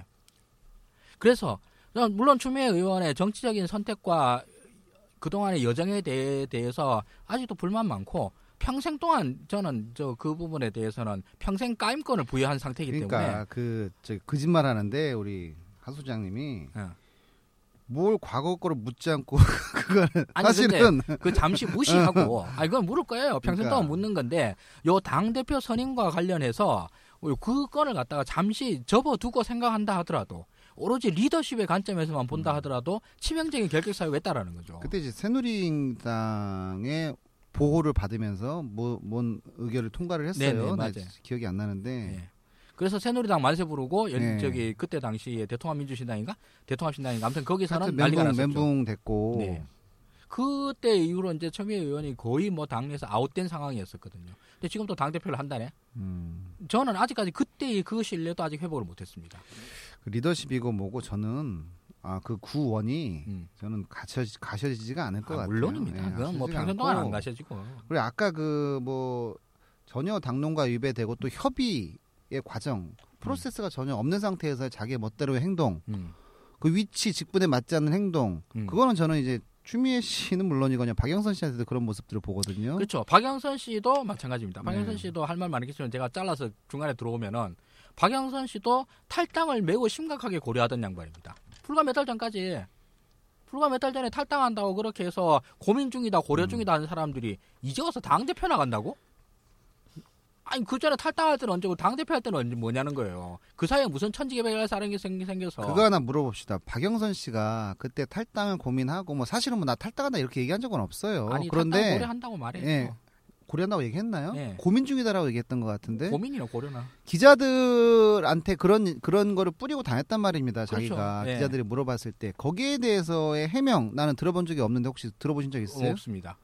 그래서 물론 추미애 의원의 정치적인 선택과 그동안의 여정에 대해, 대해서 아직도 불만 많고 평생 동안 저는 저 그 부분에 대해서는 평생 까임권을 부여한 상태이기 그러니까 때문에 그 저, 거짓말 하는데 우리 하 소장님이 예. 뭘 과거 거를 묻지 않고 그거는 아니, 사실은 그 잠시 무시하고 아 이건 물을 거예요. 평생 그러니까. 동안 묻는 건데 요 당 대표 선임과 관련해서 그 건을 갖다가 잠시 접어두고 생각한다 하더라도 오로지 리더십의 관점에서만 본다 음. 하더라도 치명적인 결격 사유가 있다라는 거죠. 그때 이제 새누리당의 보호를 받으면서 뭐, 뭔 의결을 통과를 했어요. 네네. 기억이 안 나는데 예. 그래서 새누리당 만세 부르고 연- 네. 저기 그때 당시에 대통합 민주신당인가 대통합신당인가 아무튼 거기서는 난리가 멘붕 났었죠. 멘붕 됐고 네. 그때 이후로 이제 추미애 의원이 거의 뭐 당내에서 아웃된 상황이었었거든요. 근데 지금 또 당 대표를 한다네. 음, 저는 아직까지 그때의 그 신뢰도 아직 회복을 못했습니다. 그 리더십이고 뭐고 저는 아 그 구원이 음. 저는 가셔 가셔지지가 않을 것 아, 같아요. 물론입니다. 예, 그건 뭐 평생 동안. 안 가셔지고. 그리고 아까 그 뭐 전혀 당론과 위배되고 또 협의의 과정 프로세스가 전혀 없는 상태에서 자기의 멋대로의 행동 음. 그 위치 직분에 맞지 않는 행동 음. 그거는 저는 이제 추미애 씨는 물론이거든요 박영선 씨한테도 그런 모습들을 보거든요. 그렇죠. 박영선 씨도 마찬가지입니다. 박영선 네. 씨도 할 말 많겠지만 제가 잘라서 중간에 들어오면은 박영선 씨도 탈당을 매우 심각하게 고려하던 양반입니다. 불과 몇 달 전까지 불과 몇 달 전에 탈당한다고 그렇게 해서 고민 중이다 고려 중이다 하는 사람들이 이제 와서 당 대표 나간다고? 아니 그 전에 탈당할 때는 언제고 당 대표 할 때는 언제 뭐냐는 거예요. 그 사이에 무슨 천지개벽할 사람이 생- 생겨서 그거 하나 물어봅시다. 박영선 씨가 그때 탈당을 고민하고 뭐 사실은 뭐 나 탈당한다 이렇게 얘기한 적은 없어요. 아니 그런데 고려한다고 말했죠. 예. 고려한다고 얘기했나요? 예. 고민 중이다라고 얘기했던 것 같은데 고민이나 고려나. 기자들한테 그런 그런 거를 뿌리고 다녔단 말입니다. 그렇죠. 자기가 예. 기자들이 물어봤을 때 거기에 대해서의 해명 나는 들어본 적이 없는데 혹시 들어보신 적 있어요? 없습니다.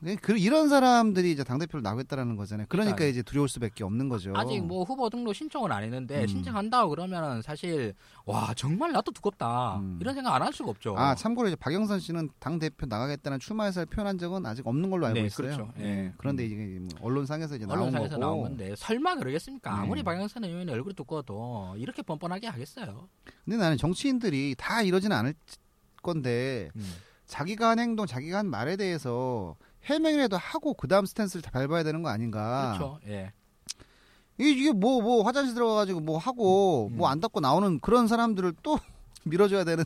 네, 그 이런 사람들이 이제 당 대표를 나오겠다라는 거잖아요. 그러니까. 이제 두려울 수밖에 없는 거죠. 아직 뭐 후보 등록 신청은 안 했는데 음. 신청한다고 그러면은 사실 와 정말 나도 두껍다 음. 이런 생각 안 할 수가 없죠. 아 참고로 이제 박영선 씨는 당 대표 나가겠다는 출마 의사를 표현한 적은 아직 없는 걸로 알고 네, 있어요. 그렇죠. 예. 예. 그런데 이제 뭐 언론상에서 이제 나온 언론상에서 거고. 나온 건데 설마 그러겠습니까? 네. 아무리 박영선 의원이 얼굴이 두꺼워도 이렇게 뻔뻔하게 하겠어요. 근데 나는 정치인들이 다 이러지는 않을 건데 음. 자기가 한 행동, 자기가 한 말에 대해서 해명이라도 하고 그 다음 스탠스를 다 밟아야 되는 거 아닌가. 그렇죠. 예. 이게, 이게 뭐, 뭐, 화장실 들어가가지고 뭐 하고, 음. 뭐안 닦고 나오는 그런 사람들을 또 밀어줘야 되는.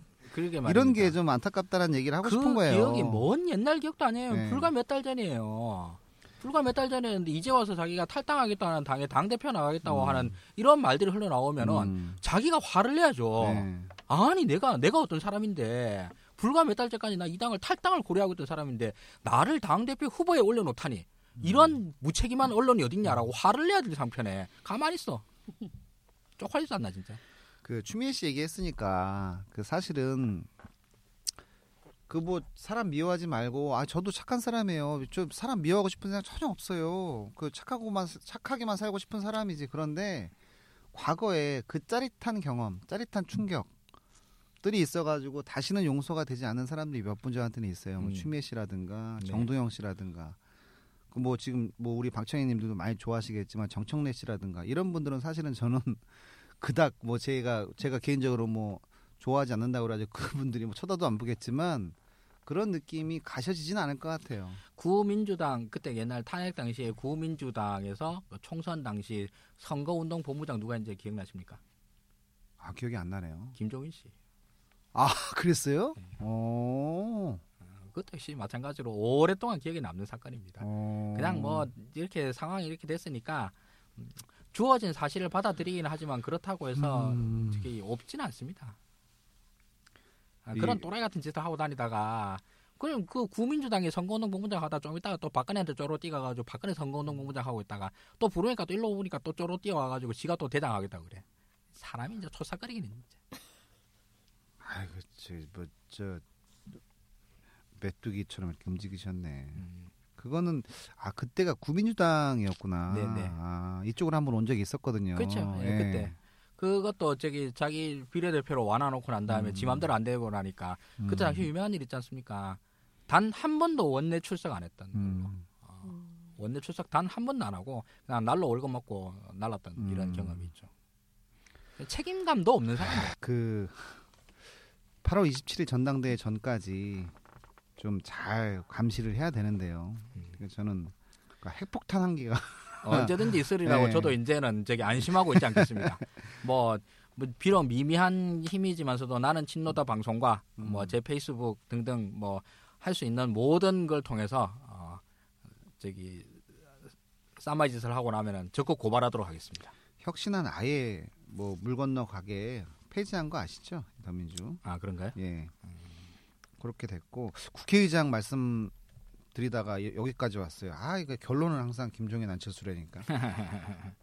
이런 게 좀 안타깝다는 얘기를 하고 그 싶은 거예요. 기억이 먼 옛날 기억도 아니에요. 네. 불과 몇 달 전이에요. 불과 몇 달 전이었는데 이제 와서 자기가 탈당하겠다는 당에 당 대표 나가겠다고 음. 하는 이런 말들이 흘러나오면은 음. 자기가 화를 내야죠. 네. 아니 내가 내가 어떤 사람인데 불과 몇 달 전까지 나 이 당을 탈당을 고려하고 있던 사람인데 나를 당 대표 후보에 올려놓다니 이런 무책임한 언론이 어딨냐라고 화를 내야 될 상편에 가만히 있어. 쪽팔리지 않나 진짜. 그 추미애 씨 얘기했으니까 그 사실은 그 뭐 사람 미워하지 말고 아 저도 착한 사람이에요. 좀 사람 미워하고 싶은 생각 전혀 없어요. 그 착하고만 착하게만 살고 싶은 사람이지. 그런데 과거에 그 짜릿한 경험, 짜릿한 충격 들이 있어가지고 다시는 용서가 되지 않는 사람들이 몇 분 저한테는 있어요. 뭐 음. 추미애 씨라든가 네. 정동영 씨라든가 그 뭐 지금 뭐 우리 박정희님들도 많이 좋아하시겠지만 정청래 씨라든가 이런 분들은 사실은 저는 그닥 뭐 제가 제가 개인적으로 뭐 좋아하지 않는다고 그러죠. 그분들이 뭐 쳐다도 안 보겠지만 그런 느낌이 가셔지진 않을 것 같아요. 구민주당 그때 옛날 탄핵 당시에 구민주당에서 그 총선 당시 선거운동 본부장 누가 이제 기억나십니까? 아 기억이 안 나네요. 김종인 씨. 아 그랬어요? 네. 어. 그것도 역시 마찬가지로 오랫동안 기억에 남는 사건입니다. 어. 그냥 뭐 이렇게 상황이 이렇게 됐으니까 음, 주어진 사실을 받아들이긴 하지만 그렇다고 해서 음. 특히 없지는 않습니다. 아, 이- 그런 또라이 같은 짓을 하고 다니다가 그럼 그 구민주당이 선거운동 본부장 하다 좀 있다가 또 박근혜한테 쪼로 뛰어가지고 박근혜 선거운동 본부장 하고 있다가 또 부르니까 또 일로 오니까 또 쪼로 뛰어와가지고 지가 또 대장하겠다 그래. 사람이 이제 초사거리기는 진짜. 아이고 저뭐저 메뚜기처럼 이렇게 움직이셨네. 음. 그거는 아 그때가 구민주당이었구나. 네네. 아 이쪽으로 한번 온 적이 있었거든요. 그렇죠. 예, 그때. 그것도 저기 자기 비례대표로 완화놓고 난 다음에 음. 지 맘대로 안 되고 나니까 음. 그때 당시 유명한 일 있지 않습니까? 단 한 번도 원내 출석 안 했던 걸로. 음. 어, 원내 출석 단 한 번도 안 하고 그냥 날로 월급 먹고 날랐던 음. 이런 경험이 있죠. 책임감도 없는 사람이에요. 그 8월 27일 전당대회 전까지 좀 잘 감시를 해야 되는데요. 음. 저는 그 핵폭탄 한 개가 언제든지 있으리라고 네. 저도 이제는 저기 안심하고 있지 않겠습니까? 뭐, 뭐 비록 미미한 힘이지만서도 나는 친노다 방송과 음. 뭐제 페이스북 등등 뭐 할 수 있는 모든 걸 통해서 어, 저기 쌈마이 짓을 하고 나면은 적극 고발하도록 하겠습니다. 혁신안 아예 뭐 물 건너 가게 폐지한 거 아시죠? 더민주. 아 그런가요? 예. 그렇게 됐고 국회의장 말씀 드리다가 여- 여기까지 왔어요. 아 이거 결론은 항상 김종인 안철수라니까.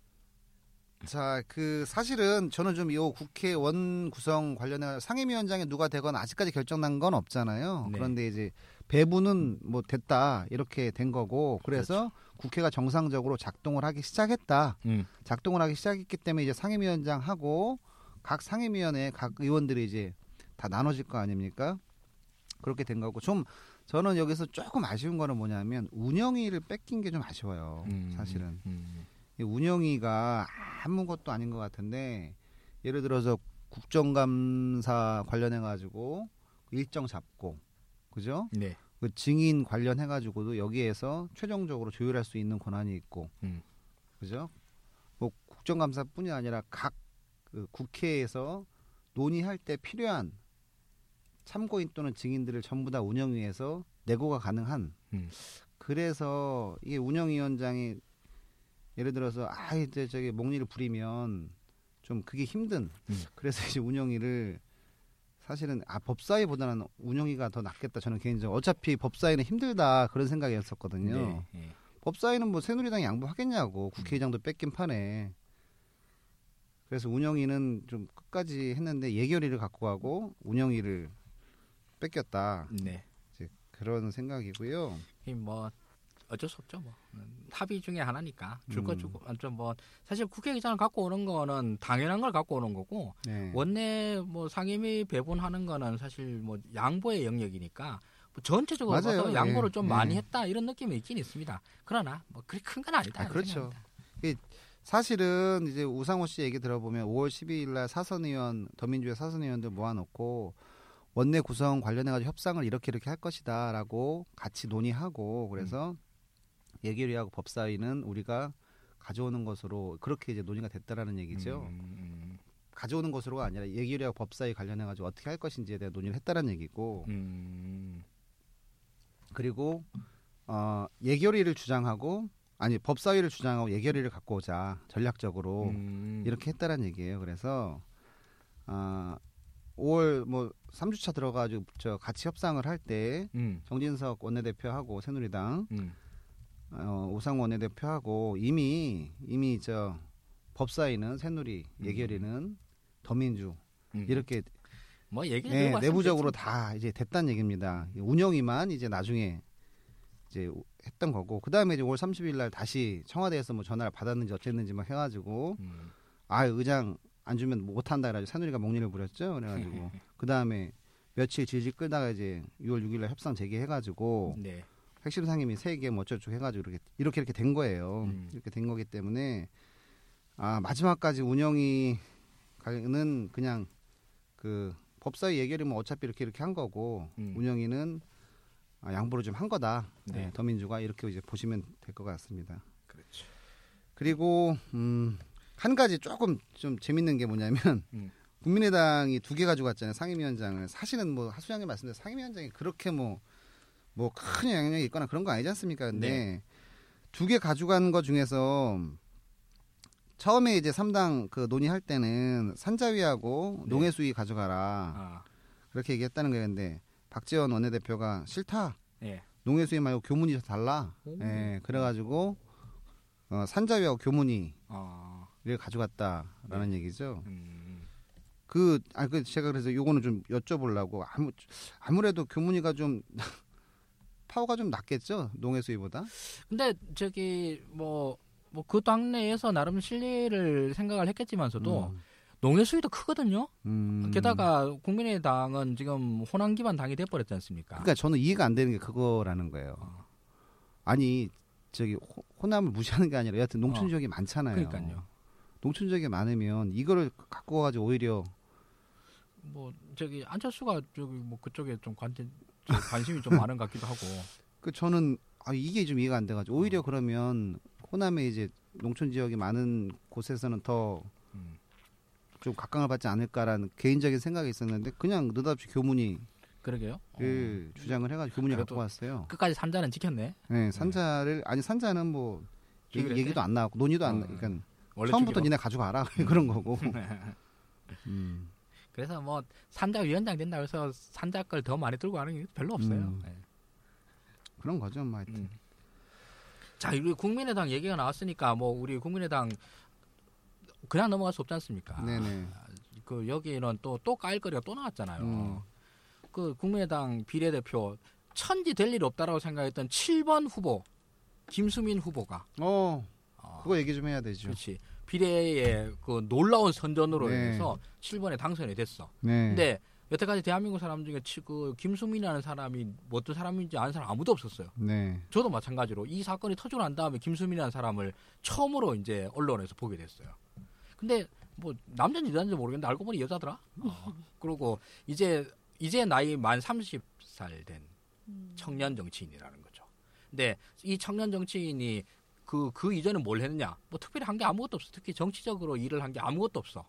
자, 그 사실은 저는 좀 이 국회원 구성 관련해 상임위원장이 누가 되건 아직까지 결정난 건 없잖아요. 네. 그런데 이제 배분은 뭐 됐다 이렇게 된 거고 그래서 국회가 정상적으로 작동을 하기 시작했다. 음. 작동을 하기 시작했기 때문에 이제 상임위원장 하고 각 상임위원회 각 의원들이 이제 다 나눠질 거 아닙니까? 그렇게 된 거고 좀 저는 여기서 조금 아쉬운 거는 뭐냐면 운영위를 뺏긴 게 좀 아쉬워요. 음. 사실은 음. 이 운영위가 아무것도 아닌 것 같은데 예를 들어서 국정감사 관련해 가지고 일정 잡고 그죠? 네. 그 증인 관련해 가지고도 여기에서 최종적으로 조율할 수 있는 권한이 있고 음. 그죠? 뭐 국정감사뿐이 아니라 각 그 국회에서 논의할 때 필요한 참고인 또는 증인들을 전부 다 운영위에서 내고가 가능한 음. 그래서 이게 운영위원장이 예를 들어서 아 이제 저기 목리를 부리면 좀 그게 힘든 음. 그래서 이제 운영위를 사실은 아 법사위보다는 운영위가 더 낫겠다 저는 개인적으로 어차피 법사위는 힘들다 그런 생각이었었거든요. 네. 예. 법사위는 뭐 새누리당 양보하겠냐고 국회의장도 뺏긴 판에 그래서 운영위는 좀 끝까지 했는데 예결위를 갖고 가고 운영위를 뺏겼다 네. 이제 그런 생각이고요. 이뭐 어쩔 수 없죠 뭐 음, 합의 중에 하나니까 줄거 음. 주고 좀뭐 사실 국회 의장을 갖고 오는 거는 당연한 걸 갖고 오는 거고 네. 원내 뭐 상임위 배분하는 거는 사실 뭐 양보의 영역이니까 뭐 전체적으로 맞아요. 봐서 양보를 예. 좀 예. 많이 했다 이런 느낌이 있긴 있습니다. 그러나 뭐 그리 큰 건 아니다. 아, 그렇죠. 생각합니다. 사실은 이제 우상호 씨 얘기 들어보면 5월 12일 날 사선 의원 더민주의 사선 의원들 모아놓고 원내 구성 관련해 가지고 협상을 이렇게 이렇게 할 것이다라고 같이 논의하고 그래서 예결위하고 법사위는 우리가 가져오는 것으로 그렇게 이제 논의가 됐다라는 얘기죠. 음, 음, 가져오는 것으로가 아니라 예결위하고 법사위 관련해 가지고 어떻게 할 것인지에 대한 논의를 했다는 얘기고. 음, 그리고 어 예결위를 주장하고 아니 법사위를 주장하고 예결위를 갖고 오자 전략적으로 음, 이렇게 했다는 얘기예요. 그래서 아 5월 뭐 3주차 들어가지고 저 같이 협상을 할때 음, 정진석 원내대표하고 새누리당 음, 어, 오상 원내대표하고 이미 이미 저 법사위는 새누리 음. 예결위는 더민주 음. 이렇게 뭐 얘기 네, 내부적으로 다 이제 됐다는 얘기입니다. 운영위만 이제 나중에 이제 했던 거고 그 다음에 이제 5월 30일 날 다시 청와대에서 뭐 전화를 받았는지 어쨌는지 막 해가지고 음, 아 의장 안 주면 못 한다 그래가지고 산우리가 목리를 부렸죠. 그래가지고 그 다음에 며칠 질질 끌다가 이제 6월 6일 날 협상 재개해가지고 네. 핵심 상임위 세개뭐 어쩌고 해가지고 이렇게 이렇게 이렇게 된 거예요. 음. 이렇게 된 거기 때문에 아 마지막까지 운영이 가는 그냥 그 법사위 예결이면 뭐 어차피 이렇게 이렇게 한 거고 음. 운영위는 아, 양보를 좀 한 거다. 네. 네, 더민주가 이렇게 이제 보시면 될 것 같습니다. 그렇죠. 그리고 음, 한 가지 조금 좀 재밌는 게 뭐냐면 음. 국민의당이 두 개 가지고 왔잖아요 상임위원장을 사실은 뭐 하수장님 말씀대로 상임위원장이 그렇게 뭐 뭐 큰 영향력이 있거나 그런 거 아니지 않습니까? 근데 네. 두개 가져간 거 중에서 처음에 이제 삼당그 논의할 때는 산자위하고 네. 농해수위 가져가라 아, 그렇게 얘기했다는 거예요. 근데 박지원 원내대표가 싫다. 예. 농해수위 말고 교문이 더 달라. 오. 예, 그래가지고 어, 산자위하고 교문이 아, 를 가져갔다라는 얘기죠. 음, 그, 아, 그 제가 그래서 요거는 좀 여쭤보려고 아무 아무래도 교문이가 좀 파워가 좀 낮겠죠 농해수위보다. 근데 저기 뭐뭐 그 당내에서 나름 실리를 생각을 했겠지만서도 음. 농해 수위도 크거든요. 음. 게다가 국민의당은 지금 호남 기반 당이 돼버렸지 않습니까? 그러니까 저는 이해가 안 되는 게 그거라는 거예요. 어. 아니 저기 호, 호남을 무시하는 게 아니라 여하튼 농촌 어. 지역이 많잖아요. 그러니까요. 농촌 지역이 많으면 이거를 갖고 와가지고 오히려 뭐 저기 안철수가 저기 뭐 그쪽에 좀 관심 저 관심이 좀 많은 것 같기도 하고. 그 저는 아 이게 좀 이해가 안 돼가지고 오히려 어. 그러면 호남에 이제 농촌 지역이 많은 곳에서는 더 좀 음, 각광을 받지 않을까라는 개인적인 생각이 있었는데 그냥 느닷없이 교문이 그러게요. 그 어. 주장을 해가지고 교문이 갖고 왔어요. 끝까지 산자는 지켰네. 네, 산자를 아니 산자는 뭐 얘기, 주기로 얘기도 안 나왔고 논의도 안 어. 나. 그러니까 처음부터 주기로. 니네 가져가라 그런 거고. 음. 그래서 뭐 산자 위원장 된다 해서 산자 걸 더 많이 들고 가는 게 별로 없어요. 음. 네. 그런 거죠, 뭐 하여튼. 음. 자, 우리 국민의당 얘기가 나왔으니까 뭐 우리 국민의당 그냥 넘어갈 수 없지 않습니까? 네네. 그 여기는 또또 까일 거리가 또 나왔잖아요. 음. 그 국민의당 비례대표 천지 될 일 없다라고 생각했던 7번 후보 김수민 후보가 어, 어, 그거 얘기 좀 해야 되죠. 그렇지 비례의 그 놀라운 선전으로 네. 인해서 7번에 당선이 됐어. 네. 근데 여태까지 대한민국 사람 중에 치- 그 김수민이라는 사람이 뭐 어떤 사람인지 아는 사람 아무도 없었어요. 네. 저도 마찬가지로 이 사건이 터지고 난 다음에 김수민이라는 사람을 처음으로 이제 언론에서 보게 됐어요. 근데 뭐 남자인지 여자인지 모르겠는데 알고 보니 여자더라. 어. 그리고 이제 이제 나이 만 30살 된 청년 정치인이라는 거죠. 근데 이 청년 정치인이 그, 그 이전에 뭘 했느냐? 뭐 특별히 한 게 아무것도 없어. 특히 정치적으로 일을 한 게 아무것도 없어.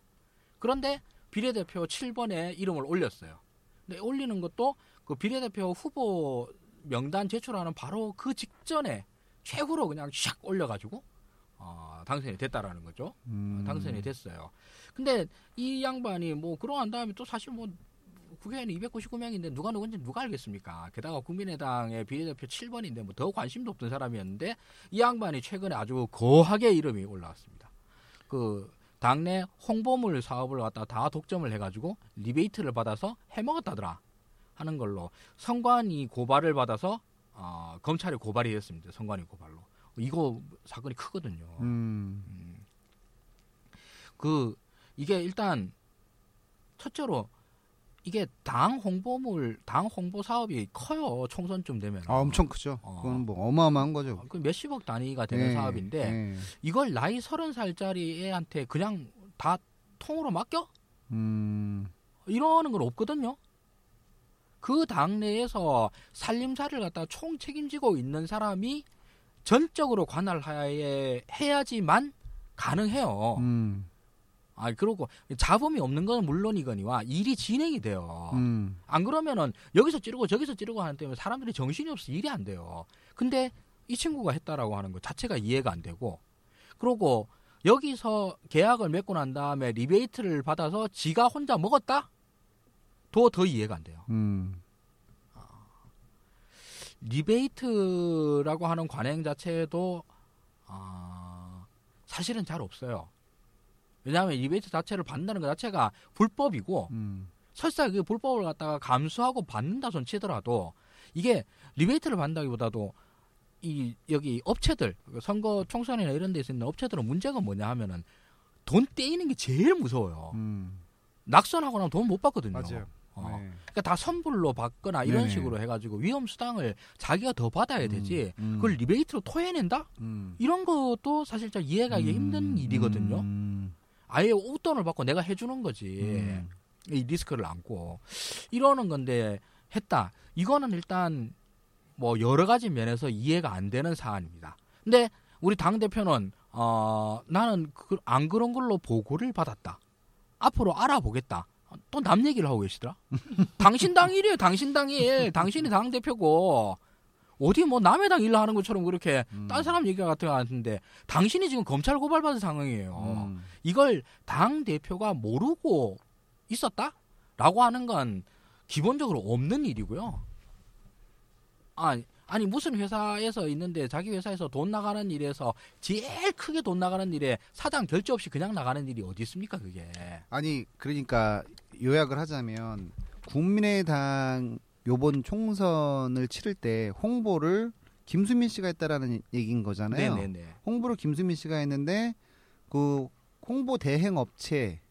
그런데 비례대표 7번에 이름을 올렸어요. 근데 올리는 것도 그 비례대표 후보 명단 제출하는 바로 그 직전에 최후로 그냥 샥 올려가지고 어, 당선이 됐다라는 거죠. 음. 당선이 됐어요. 근데 이 양반이 뭐 그러고 난 다음에 또 사실 뭐 국회의원 299명인데 누가 누군지 누가 알겠습니까? 게다가 국민의당의 비례대표 7번인데 뭐 더 관심도 없던 사람이었는데 이 양반이 최근에 아주 거하게 이름이 올라왔습니다. 그 당내 홍보물 사업을 갖다 다 독점을 해가지고 리베이트를 받아서 해먹었다더라 하는 걸로 선관위 고발을 받아서 어, 검찰에 고발이 됐습니다. 선관위 고발로 이거 사건이 크거든요. 음. 그 이게 일단 첫째로 이게 당 홍보물 당 홍보 사업이 커요 총선쯤 되면 아, 엄청 크죠. 어. 그건 뭐 어마어마한 거죠. 그 몇십억 단위가 되는 네, 사업인데 네. 이걸 나이 서른 살짜리 애한테 그냥 다 통으로 맡겨 음. 이러는 건 없거든요. 그 당내에서 살림살이를 갖다 총 책임지고 있는 사람이 전적으로 관할하에 해야지만 가능해요. 음. 아 그러고 자범이 없는 건 물론이거니와 일이 진행이 돼요. 음. 안 그러면은 여기서 찌르고 저기서 찌르고 하는 때문에 사람들이 정신이 없어 일이 안 돼요. 근데 이 친구가 했다라고 하는 것 자체가 이해가 안 되고 그러고 여기서 계약을 맺고 난 다음에 리베이트를 받아서 지가 혼자 먹었다? 더 더 이해가 안 돼요. 음. 리베이트라고 하는 관행 자체도 아, 사실은 잘 없어요. 왜냐하면 리베이트 자체를 받는다는 것 자체가 불법이고 음. 설사 그 불법을 갖다가 감수하고 받는다 손 치더라도 이게 리베이트를 받는다기보다도 이 여기 업체들 그 선거 총선이나 이런 데서 있는 업체들은 문제가 뭐냐 하면은 돈 떼이는 게 제일 무서워요. 음. 낙선하고 나면 돈 못 받거든요. 맞아요. 어. 네. 그러니까 다 선불로 받거나 이런 네네. 식으로 해가지고 위험 수당을 자기가 더 받아야 되지. 음. 그걸 리베이트로 토해낸다? 음. 이런 것도 사실 좀 이해가기 힘든 음. 일이거든요. 음. 아예 웃돈을 받고 내가 해주는 거지. 음. 이 리스크를 안고 이러는 건데 했다. 이거는 일단 뭐 여러 가지 면에서 이해가 안 되는 사안입니다. 근데 우리 당 대표는 어 나는 그, 안 그런 걸로 보고를 받았다. 앞으로 알아보겠다. 또 남 얘기를 하고 계시더라. 당신 당 일이에요. 당신 당 일. 당신이 당 대표고 어디 뭐 남의 당 일을 하는 것처럼 그렇게 음. 딴 사람 얘기가 같은 거 같은데 당신이 지금 검찰 고발받은 상황이에요. 음. 이걸 당 대표가 모르고 있었다라고 하는 건 기본적으로 없는 일이고요. 아니, 아니 무슨 회사에서 있는데 자기 회사에서 돈 나가는 일에서 제일 크게 돈 나가는 일에 사장 결재 없이 그냥 나가는 일이 어디 있습니까 그게? 아니 그러니까 요약을 하자면 국민의당 요번 총선을 치를 때 홍보를 김수민 씨가 했다라는 얘기인 거잖아요. 네네네. 홍보를 김수민 씨가 했는데 그 홍보 대행 업체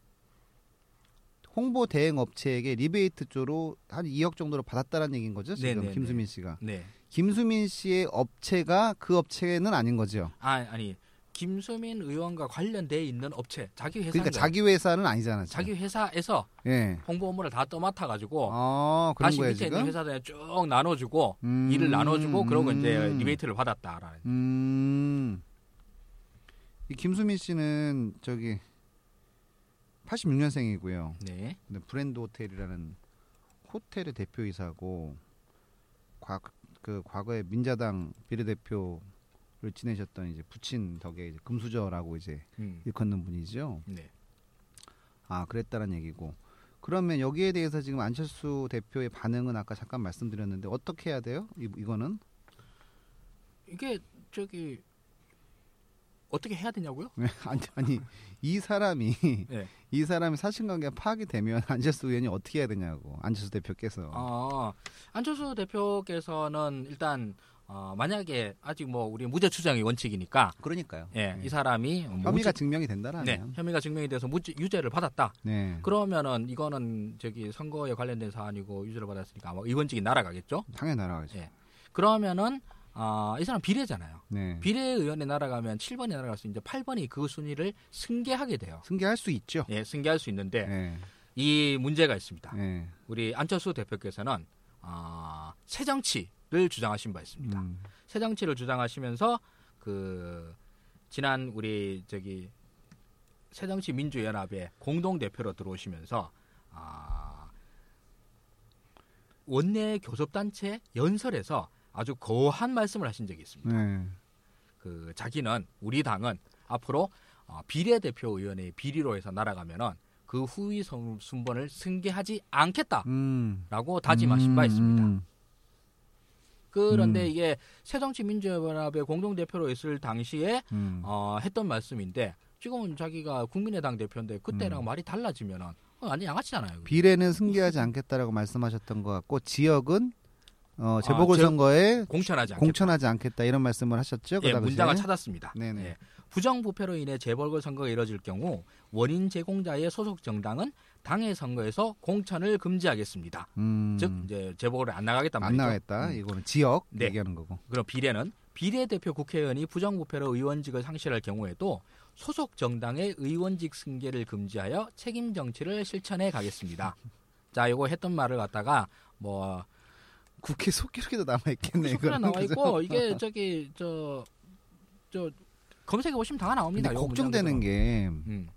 홍보 대행 업체에게 리베이트 쪽으로 한 2억 정도로 받았다라는 얘기인 거죠. 지금 네네네. 김수민 씨가. 네. 김수민 씨의 업체가 그 업체는 아닌 거죠. 아 아니 김수민 의원과 관련돼 있는 업체 자기 회사 그러니까 자기 회사는 아니잖아. 지금. 자기 회사에서 예. 홍보 업무를 다 떠맡아 가지고 아, 다시 거야 밑에 있는 지금. 회사들에 쭉 나눠주고 음, 일을 나눠주고 그러고 이제 음. 리베이트를 받았다라는. 음. 이 김수민 씨는 저기 86년생이고요. 네. 근데 브랜드 호텔이라는 호텔의 대표이사고 과, 그 과거에 민자당 비례대표를 지내셨던 이제 부친 덕에 이제 금수저라고 이제 음. 일컫는 분이죠. 네. 아 그랬다는 얘기고. 그러면 여기에 대해서 지금 안철수 대표의 반응은 아까 잠깐 말씀드렸는데 어떻게 해야 돼요? 이, 이거는 이게 저기 어떻게 해야 되냐고요? 아니, 아니 이 사람이 네. 이 사람이 사실관계가 파악이 되면 안철수 의원이 어떻게 해야 되냐고 안철수 대표께서 아, 안철수 대표께서는 일단 어, 만약에 아직 뭐 우리 무죄 추정이 원칙이니까 그러니까요. 예, 네. 이 사람이 뭐 혐의가 무죄- 증명이 네, 된다라면 혐의가 증명이 돼서 무죄, 유죄를 받았다. 네. 그러면은 이거는 저기 선거에 관련된 사안이고 유죄를 받았으니까 아마 의원직이 날아가겠죠. 당연히 날아가죠. 예. 그러면은 아, 이 사람 비례잖아요. 네. 비례 의원에 날아가면 7번이 날아갈 수 있는데 8번이 그 순위를 승계하게 돼요. 승계할 수 있죠. 예, 승계할 수 있는데 네. 이 문제가 있습니다. 네. 우리 안철수 대표께서는 아, 새정치를 주장하신 바 있습니다. 음. 새 정치를 주장하시면서 그 지난 우리 저기 새 정치 민주연합의 공동 대표로 들어오시면서 아, 원내 교섭단체 연설에서 아주 거한 말씀을 하신 적이 있습니다. 네. 그 자기는 우리 당은 앞으로 어, 비례대표 의원의 비리로 해서 날아가면은 그 후위 선- 순번을 승계하지 않겠다라고 음. 다짐하신 바 있습니다. 음. 그런데 음. 이게 새정치민주연합의 공동대표로 있을 당시에 음. 어, 했던 말씀인데 지금은 자기가 국민의당 대표인데 그때랑 음. 말이 달라지면은 어, 완전 양아치잖아요. 비례는 승계하지 않겠다라고 말씀하셨던 것 같고 지역은 어, 재보궐 아, 지역- 선거에 공천하지 않겠다. 공천하지 않겠다 이런 말씀을 하셨죠. 그 예? 문장을 찾았습니다. 네네. 예. 부정부패로 인해 재벌거 선거가 이뤄질 경우 원인 제공자의 소속 정당은 당의 선거에서 공천을 금지하겠습니다. 음. 즉 이제 재보궐에 안 나가겠단 안 말이죠. 나가겠다. 음. 이거는 지역 네. 얘기하는 거고. 그럼 비례는 비례대표 국회의원이 부정부패로 의원직을 상실할 경우에도 소속 정당의 의원직 승계를 금지하여 책임 정치를 실천해 가겠습니다. 자, 요거 했던 말을 갖다가 뭐 국회 속기록에도 남아 있겠네. 소리가 나와 있고 이게 저기 저 저 검색해 보시면 다 나옵니다. 걱정되는. 게 음,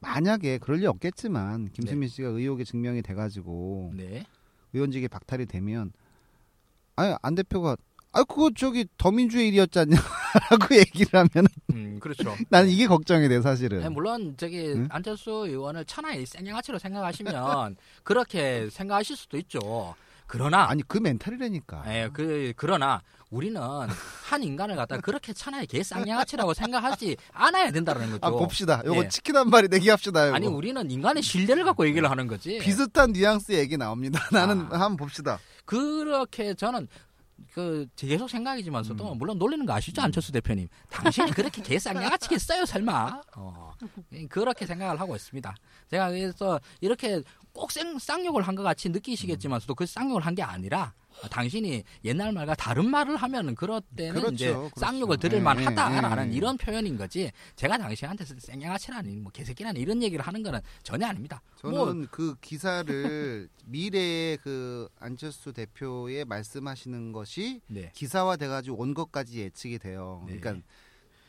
만약에 그럴 리 없겠지만 김수민 씨가 의혹에 증명이 돼가지고 네. 의원직이 박탈이 되면 아니 안 대표가 아 그거 저기 더민주의 일이었잖냐라고 얘기를 하면 음, 그렇죠. 나는 이게 걱정이 돼 사실은. 네, 물론 저기 응? 안철수 의원을 천하의 생양아치로 생각하시면 그렇게 생각하실 수도 있죠. 그러나 아니 그 멘탈이라니까. 예, 그 그러나 우리는 한 인간을 갖다 그렇게 천하의 개 쌍양아치라고 생각하지 않아야 된다는 거죠. 아 봅시다. 요거 예. 치킨 한 마리 내기합시다. 요거. 아니 우리는 인간의 신뢰를 갖고 얘기를 하는 거지. 비슷한 뉘앙스 얘기 나옵니다. 나는 아. 한번 봅시다. 그렇게 저는 그 계속 생각이지만서도 음. 물론 놀리는 거 아시죠? 안철수 대표님. 당신이 그렇게 개쌍양아치겠어요 설마? 어, 그렇게 생각을 하고 있습니다. 제가 그래서 이렇게 꼭 생, 쌍욕을 한 것 같이 느끼시겠지만서도 그 쌍욕을 한 게 아니라 당신이 옛날 말과 다른 말을 하면 그럴 때는 그렇죠, 이제 그렇죠. 쌍욕을 들을 예, 만하다라는 예, 예. 이런 표현인 거지 제가 당신한테 쌩양아치라니 뭐 개새끼라니 이런 얘기를 하는 거는 전혀 아닙니다 저는 뭐 그 기사를 미래의 그 안철수 대표의 말씀하시는 것이 네. 기사화 돼가지고 온 것까지 예측이 돼요. 네. 그러니까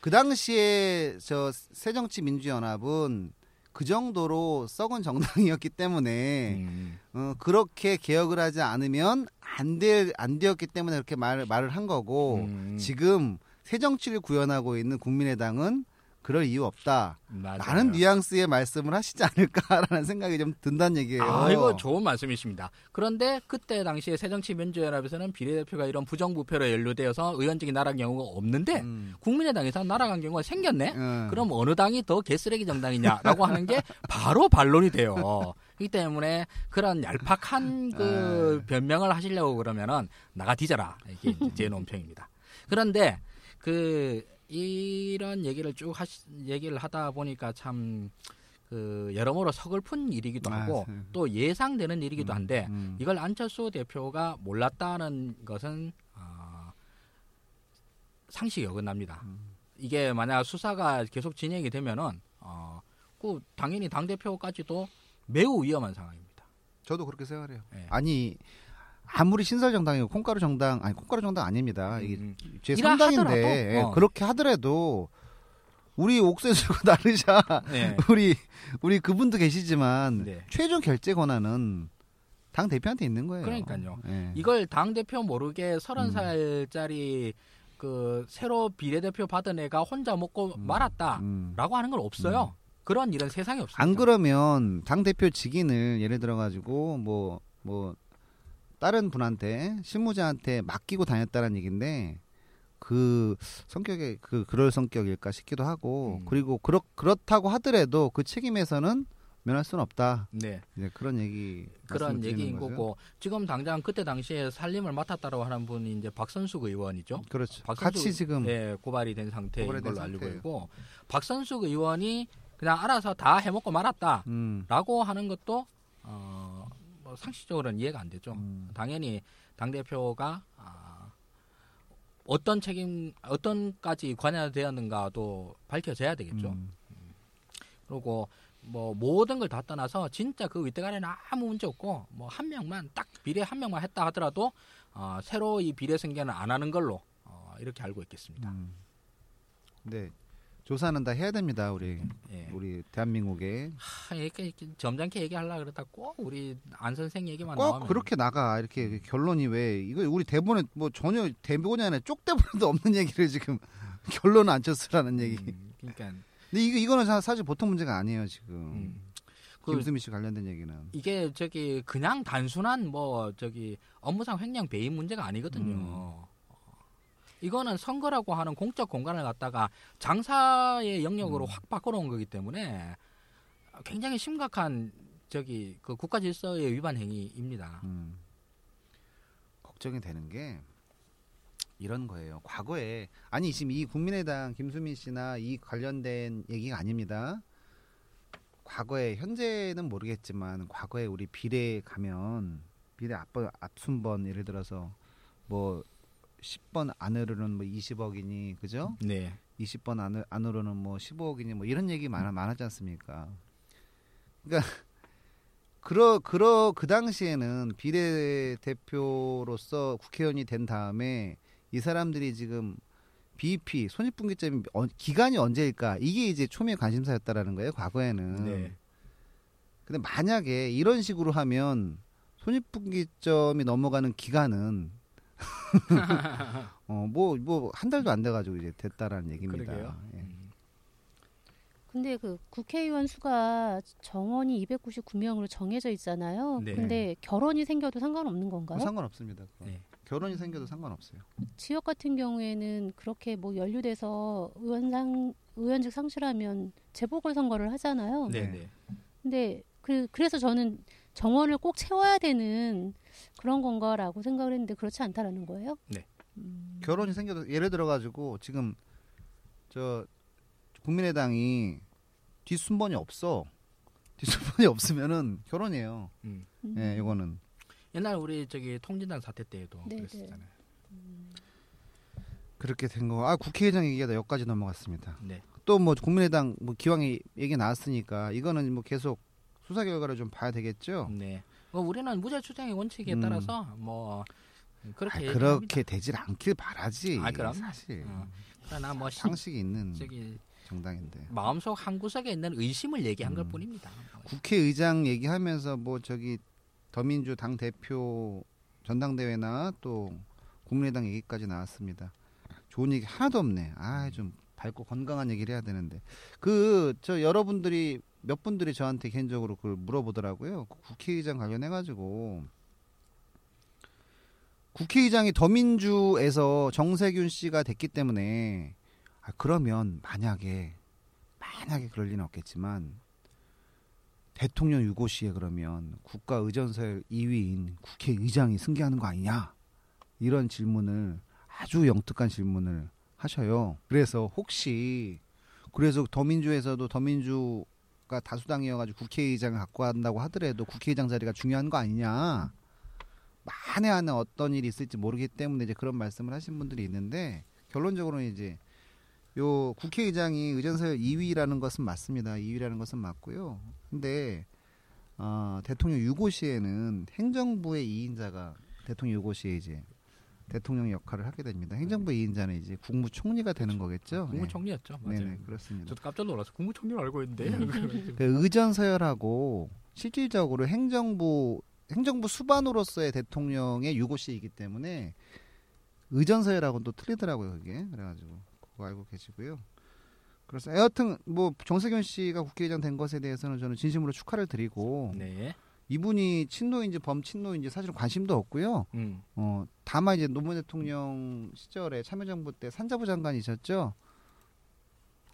그 당시에 저 새정치민주연합은 그 정도로 썩은 정당이었기 때문에 음, 어, 그렇게 개혁을 하지 않으면 안될안 되었기 때문에 그렇게 말을 말을 한 거고 음, 지금 새 정치를 구현하고 있는 국민의당은 그럴 이유 없다. 맞아요. 라는 뉘앙스의 말씀을 하시지 않을까라는 생각이 좀 든다는 얘기예요. 아, 이거 좋은 말씀이십니다. 그런데 그때 당시에 새정치민주연합에서는 비례대표가 이런 부정부패로 연루되어서 의원직이 날아간 경우가 없는데 음. 국민의당에서 날아간 경우가 생겼네. 어. 그럼 어느 당이 더 개쓰레기 정당이냐라고 하는 게 바로 반론이 돼요. 그렇기 때문에 그런 얄팍한 그 아. 변명을 하시려고 그러면은 나가 뒤져라 이게 제 논평입니다. 그런데 그 이런 얘기를 쭉 하시, 얘기를 하다 보니까 참 그 여러모로 서글픈 일이기도 하고 아, 네. 또 예상되는 일이기도 한데 음. 이걸 안철수 대표가 몰랐다는 것은 어, 상식이 어긋납니다. 음. 이게 만약 수사가 계속 진행이 되면은 어, 그 당연히 당 대표까지도 매우 위험한 상황입니다. 저도 그렇게 생각해요. 예. 아니 아무리 신설 정당이고 콩가루 정당 아니 콩가루 정당 아닙니다. 이게 음, 제 이라 3당인데 하더라도, 어. 그렇게 하더라도 우리 옥세수고 나르샤 네. 우리 우리 그분도 계시지만 네. 최종 결재 권한은 당 대표한테 있는 거예요. 그러니까요. 예. 이걸 당 대표 모르게 서른 살짜리 그 새로 비례대표 받은 애가 혼자 먹고 음. 말았다라고 음. 하는 건 없어요. 그런 일은 세상에 없습니다. 안 그러면 당 대표 직인을 예를 들어 가지고 뭐뭐 다른 분한테 실무자한테 맡기고 다녔다는 얘기인데 그 성격에 그 그럴 성격일까 싶기도 하고 음. 그리고 그렇 그렇다고 하더라도 그 책임에서는 면할 수는 없다. 네. 이제 그런 얘기 그런 얘기인 거죠. 거고 지금 당장 그때 당시에 살림을 맡았다고 하는 분이 이제 박선숙 의원이죠. 그렇죠. 박선수- 같이 지금 예, 고발이 된 상태인 고발이 된 걸로 알고 상태예요. 있고 박선숙 의원이 그냥 알아서 다 해먹고 말았다라고 음, 하는 것도 어, 뭐 상식적으로는 이해가 안 되죠. 음. 당연히 당 대표가 아, 어떤 책임 어떤까지 관여되었는가도 밝혀져야 되겠죠. 음. 그리고 뭐 모든 걸 다 떠나서 진짜 그 윗대가리는 아무 문제 없고 뭐 한 명만 딱 비례 한 명만 했다 하더라도 어, 새로 이 비례 생계는 안 하는 걸로 어, 이렇게 알고 있겠습니다. 음. 네. 조사는 다 해야 됩니다. 우리 예. 우리 대한민국에 하, 이렇게, 이렇게 점잖게 얘기하려 그러다 꼭 우리 안 선생 얘기만 꼭 나오면 그렇게 나가 이렇게 결론이 왜 이거 우리 대본에 뭐 전혀 대본이 안에 쪽 대본에도 없는 얘기를 지금 결론은 안 쳤으라는 얘기. 음, 그러니까 근데 이거 이거는 사- 사실 보통 문제가 아니에요 지금. 음. 그 김수미 씨 관련된 얘기는. 이게 저기 그냥 단순한 뭐 저기 업무상 횡령 배임 문제가 아니거든요. 음. 어. 이거는 선거라고 하는 공적 공간을 갖다가 장사의 영역으로 음. 확 바꿔놓은 거기 때문에 굉장히 심각한 저기 그 국가 질서의 위반 행위입니다. 음. 걱정이 되는 게 이런 거예요. 과거에 아니 지금 이 국민의당 김수민 씨나 이 관련된 얘기가 아닙니다. 과거에 현재는 모르겠지만 과거에 우리 비례 가면 비례 앞 앞순번 예를 들어서 뭐 10번 안으로는 뭐 20억이니 그죠? 네. 20번 안으, 안으로는 뭐 15억이니 뭐 이런 얘기 많아 많았지 않습니까? 그러니까 그러 그러 그 당시에는 비례대표로서 국회의원이 된 다음에 이 사람들이 지금 BIP 손익분기점이 어, 기간이 언제일까 이게 이제 초미의 관심사였다라는 거예요 과거에는. 네. 근데 만약에 이런 식으로 하면 손익분기점이 넘어가는 기간은 어뭐 뭐 한 달도 안 돼가지고 이제 됐다라는 얘기입니다. 그러게요. 예. 음. 근데 그 국회의원 수가 정원이 299명으로 정해져 있잖아요. 네. 근데 결혼이 생겨도 상관없는 건가요? 뭐 상관없습니다. 네. 결혼이 생겨도 상관없어요. 지역 같은 경우에는 그렇게 뭐 연루돼서 의원상 의원직 상실하면 재보궐 선거를 하잖아요. 네. 네. 네. 근데 그 그래서 저는 정원을 꼭 채워야 되는 그런 건가라고 생각을 했는데 그렇지 않다라는 거예요. 네. 음, 결혼이 생겨도 예를 들어 가지고 지금 저 국민의당이 뒷순번이 없어. 뒷순번이 없으면은 결혼이에요. 음. 음. 예, 이거는 옛날 우리 저기 통진당 사태 때에도 네, 그랬었잖아요. 그렇게 된 거. 아 국회의장 얘기가 여기까지 넘어갔습니다. 네. 또 뭐 국민의당 뭐 기왕에 얘기 나왔으니까 이거는 뭐 계속 수사 결과를 좀 봐야 되겠죠. 네. 뭐 우리는 무죄 추정의 원칙에 음. 따라서 뭐 아, 그렇게 그렇게 되질 않길 바라지. 아, 그럼. 사실 어. 그러나 뭐 신- 상식이 있는 저기 정당인데. 마음속 한 구석에 있는 의심을 얘기한 음. 것 뿐입니다. 뭐. 국회의장 얘기하면서 뭐 저기 더민주 당 대표 전당대회나 또 국민의당 얘기까지 나왔습니다. 좋은 얘기 하나도 없네. 아 좀 밝고 건강한 얘기를 해야 되는데 그 저 여러분들이 몇 분들이 저한테 개인적으로 그걸 물어보더라고요. 그 국회의장 관련해 가지고 국회의장이 더민주에서 정세균 씨가 됐기 때문에 아, 그러면 만약에 만약에 그럴 리는 없겠지만 대통령 유고 시에 그러면 국가 의전서열 2위인 국회의장이 승계하는 거 아니냐 이런 질문을 아주 영특한 질문을 하셔요. 그래서 혹시 그래서 더민주에서도 더민주 가 다수당이어가지고 국회의장을 갖고 간다고 하더라도 국회의장 자리가 중요한 거 아니냐. 만에 하나 어떤 일이 있을지 모르기 때문에 이제 그런 말씀을 하신 분들이 있는데 결론적으로는 이제 요 국회의장이 의전서열 2위라는 것은 맞습니다. 2위라는 것은 맞고요. 근데 어, 대통령 유고 시에는 행정부의 2인자가 대통령 유고 시에 이제 대통령 역할을 하게 됩니다. 행정부 2인자는 이제 국무총리가 되는 거겠죠. 국무총리였죠. 네. 맞아요. 네네 그렇습니다. 저도 깜짝 놀라서 국무총리로 알고 있는데. 그 의전 서열하고 실질적으로 행정부 행정부 수반으로서의 대통령의 유고시이기 때문에 의전 서열하고는 또 틀리더라고요 그게 그래가지고 그거 알고 계시고요. 그래서 여하튼 뭐 정세균 씨가 국회의장 된 것에 대해서는 저는 진심으로 축하를 드리고 네. 이분이 친노인지 범친노인지 사실 관심도 없고요. 음. 어 다만 이제 노무현 대통령 시절에 참여정부 때 산자부 장관이셨죠.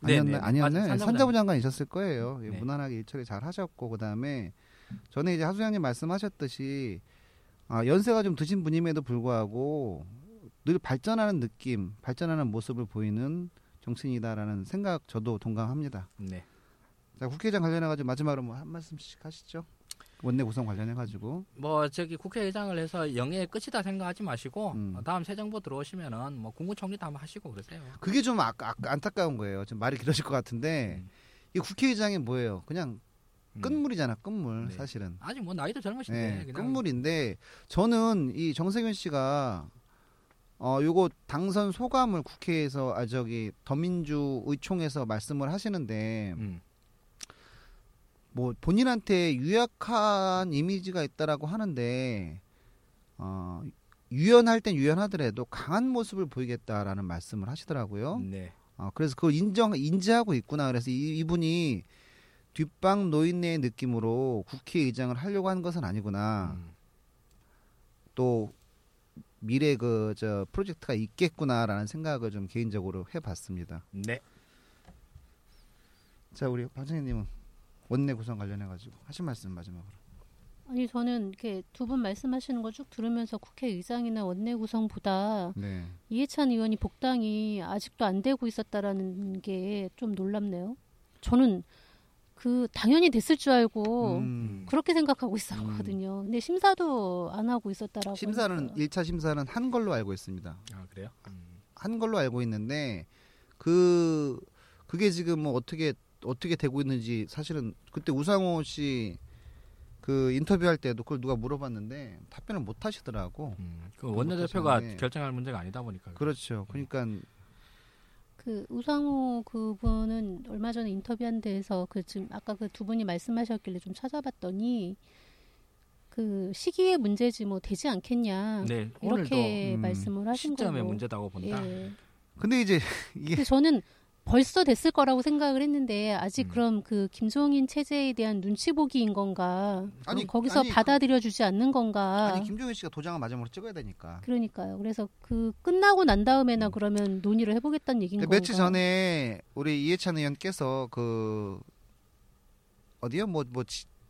네, 아니었나 네. 아니었네 맞아요. 산자부 산자부 장관 이셨을 거예요. 예, 네. 무난하게 일처리 잘 하셨고 그다음에 전에 이제 하수장님 말씀하셨듯이 아, 연세가 좀 드신 분임에도 불구하고 늘 발전하는 느낌, 발전하는 모습을 보이는 정치인이다라는 생각 저도 동감합니다. 네. 자 국회의장 관련해 가지고 마지막으로 뭐 한 말씀씩 하시죠. 원내 구성 관련해 가지고 뭐 저기 국회의장을 해서 영예의 끝이다 생각하지 마시고 음. 어, 다음 새 정부 들어오시면은 뭐 국무총리도 한번 하시고 그러세요. 그게 좀 아, 아, 안타까운 거예요. 좀 말이 길어질 것 같은데 음. 이 국회의장이 뭐예요? 그냥 음. 끝물이잖아, 끝물 네. 사실은. 아직 뭐 나이도 젊으신데 네, 끝물인데 저는 이 정세균 씨가 어 요거 당선 소감을 국회에서 아 저기 더민주 의총에서 말씀을 하시는데 음. 뭐 본인한테 유약한 이미지가 있다라고 하는데 어 유연할 땐 유연하더라도 강한 모습을 보이겠다라는 말씀을 하시더라고요. 네. 어, 그래서 그걸 인정 인지하고 있구나. 그래서 이, 이분이 뒷방 노인네의 느낌으로 국회의장을 하려고 하는 것은 아니구나. 음. 또 미래 그 저 프로젝트가 있겠구나라는 생각을 좀 개인적으로 해봤습니다. 네. 자 우리 박정희님은 원내 구성 관련해 가지고 하신 말씀 마지막으로. 아니 저는 이렇게 두 분 말씀하시는 거 쭉 들으면서 국회의장이나 원내 구성보다 네. 이해찬 의원이 복당이 아직도 안 되고 있었다라는 게 좀 놀랍네요. 저는 그 당연히 됐을 줄 알고 음, 그렇게 생각하고 있었거든요. 근데 심사도 안 하고 있었다라고. 심사는 하니까. 1차 심사는 한 걸로 알고 있습니다. 아 그래요? 음. 한 걸로 알고 있는데 그 그게 지금 뭐 어떻게 어떻게 되고 있는지 사실은 그때 우상호 씨 그 인터뷰할 때도 그걸 누가 물어봤는데 답변을 못 하시더라고. 음. 그 원내대표가 그렇죠. 결정할 문제가 아니다 보니까. 그렇죠. 그러니까 그 우상호 그분은 얼마 전에 인터뷰한 데에서 그 지금 아까 그 두 분이 말씀하셨길래 좀 찾아봤더니 그 시기의 문제지 뭐 되지 않겠냐 네. 이렇게 오늘도, 음, 말씀을 하신 시점의 걸로. 문제다고 본다. 예. 근데 이제 이게 근데 저는 벌써 됐을 거라고 생각을 했는데 아직 음. 그럼 그 김종인 체제에 대한 눈치 보기인 건가? 아니, 거기서 아니, 그- 받아들여 주지 않는 건가? 아니 김종인 씨가 도장을 마지막으로 찍어야 되니까. 그러니까요. 그래서 그 끝나고 난 다음에나 음. 그러면 논의를 해보겠다는 얘기인 건가? 며칠 전에 우리 이해찬 의원께서 그 어디요? 뭐뭐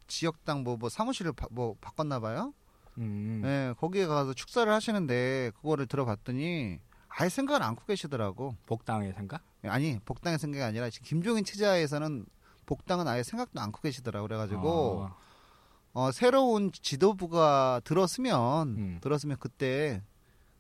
지역당 뭐, 뭐 사무실을 바, 뭐 바꿨나 봐요. 음. 네, 거기에 가서 축사를 하시는데 그거를 들어봤더니 아예 생각을 안고 계시더라고. 복당의 생각? 아니 복당의 생각이 아니라 지금 김종인 체제하에서는 복당은 아예 생각도 않고 계시더라고 그래가지고 어. 어, 새로운 지도부가 들었으면 음. 들었으면 그때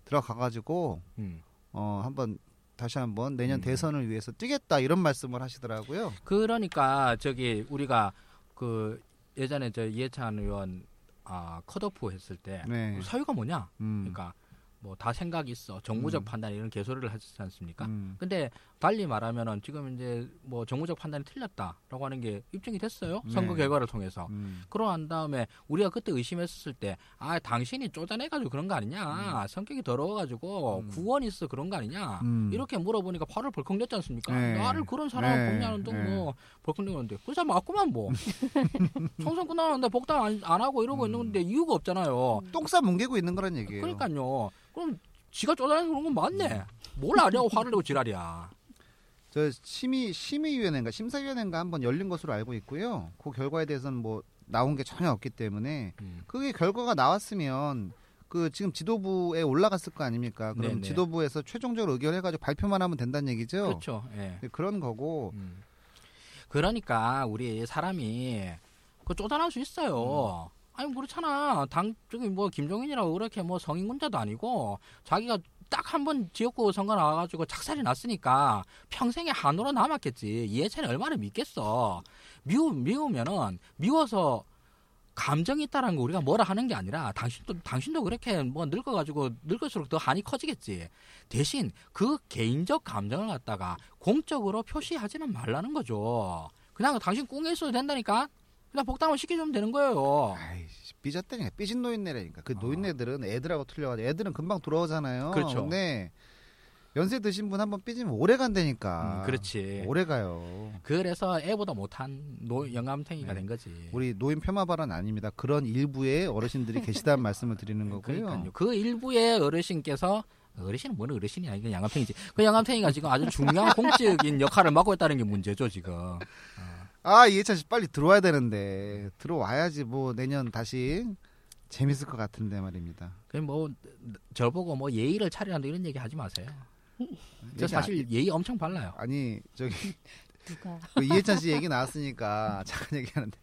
들어가가지고 음. 어 한번 다시 한번 내년 음. 대선을 위해서 뛰겠다 이런 말씀을 하시더라고요. 그러니까 저기 우리가 그 예전에 저 이해찬 의원 아 컷오프 했을 때 네. 사유가 뭐냐? 음. 그러니까 뭐 다 생각이 있어 정무적 음. 판단 이런 개소리를 하지 않습니까? 음. 근데 달리 말하면은 지금 이제 뭐 정무적 판단이 틀렸다라고 하는 게 입증이 됐어요 네. 선거 결과를 통해서 음. 그러고 난 다음에 우리가 그때 의심했었을 때 아 당신이 쪼잔해가지고 그런 거 아니냐 성격이 더러워가지고 음. 구원 있어 그런 거 아니냐 음. 이렇게 물어보니까 발을 벌컥 냈지 않습니까 네. 나를 그런 사람을 네. 복냐는 등 네. 뭐 벌컥 내는데 그 사람 맞구만 뭐 총선 끝나는데 복당 안, 안 하고 이러고 음. 있는데 이유가 없잖아요 똥싸 뭉개고 있는 거란 얘기예요. 그러니까요 그럼 지가 쪼잔해서 그런 건 맞네 뭘 아냐고 화를 내고 지랄이야 저 심의 심의위원회인가 심사위원회인가 한번 열린 것으로 알고 있고요. 그 결과에 대해서는 뭐 나온 게 전혀 없기 때문에 음. 그게 결과가 나왔으면 그 지금 지도부에 올라갔을 거 아닙니까? 그럼 네네. 지도부에서 최종적으로 의결해가지고 발표만 하면 된다는 얘기죠. 그렇죠 예. 네, 그런 거고 음. 그러니까 우리 사람이 그 쪼잔할 수 있어요. 아니 그렇잖아. 당 저기 뭐 김종인이라고 그렇게 뭐 성인군자도 아니고 자기가 딱 한 번 지역구 선거 나와가지고 작살이 났으니까 평생에 한으로 남았겠지. 이해찬이 얼마나 믿겠어. 미우 미우면은 미워서 감정이 있다라는 거 우리가 뭐라 하는 게 아니라 당신도 당신도 그렇게 뭐 늙어가지고 늙을수록 더 한이 커지겠지. 대신 그 개인적 감정을 갖다가 공적으로 표시하지는 말라는 거죠. 그냥 당신 꿍에 있어도 된다니까. 그냥 복당을 시켜주면 되는 거예요. 아이씨 삐졌다니까 삐진 노인네라니까 그 어. 노인네들은 애들하고 틀려가지고 애들은 금방 돌아오잖아요. 그렇죠. 근데 연세 드신 분 한번 삐지면 오래 간다니까. 음, 그렇지. 오래 가요. 그래서 애보다 못한 노, 영감탱이가 네. 된 거지. 우리 노인 폄하 발언 아닙니다. 그런 일부의 어르신들이 계시다는 말씀을 드리는 거고요. 그러니까요. 그 일부의 어르신께서 어르신은 뭐는 어르신이 아니고 영감탱이지. 그 영감탱이가 지금 아주 중요한 공적인 역할을 맡고 있다는 게 문제죠 지금. 아 이해찬 씨 빨리 들어와야 되는데 들어와야지 뭐 내년 다시 재밌을 것 같은데 말입니다. 그뭐 저보고 뭐 예의를 차리란다 이런 얘기 하지 마세요. 저 사실 예의 엄청 발라요. 아, 아니 저기 누가 그 이해찬 씨 얘기 나왔으니까 잠깐 얘기하는데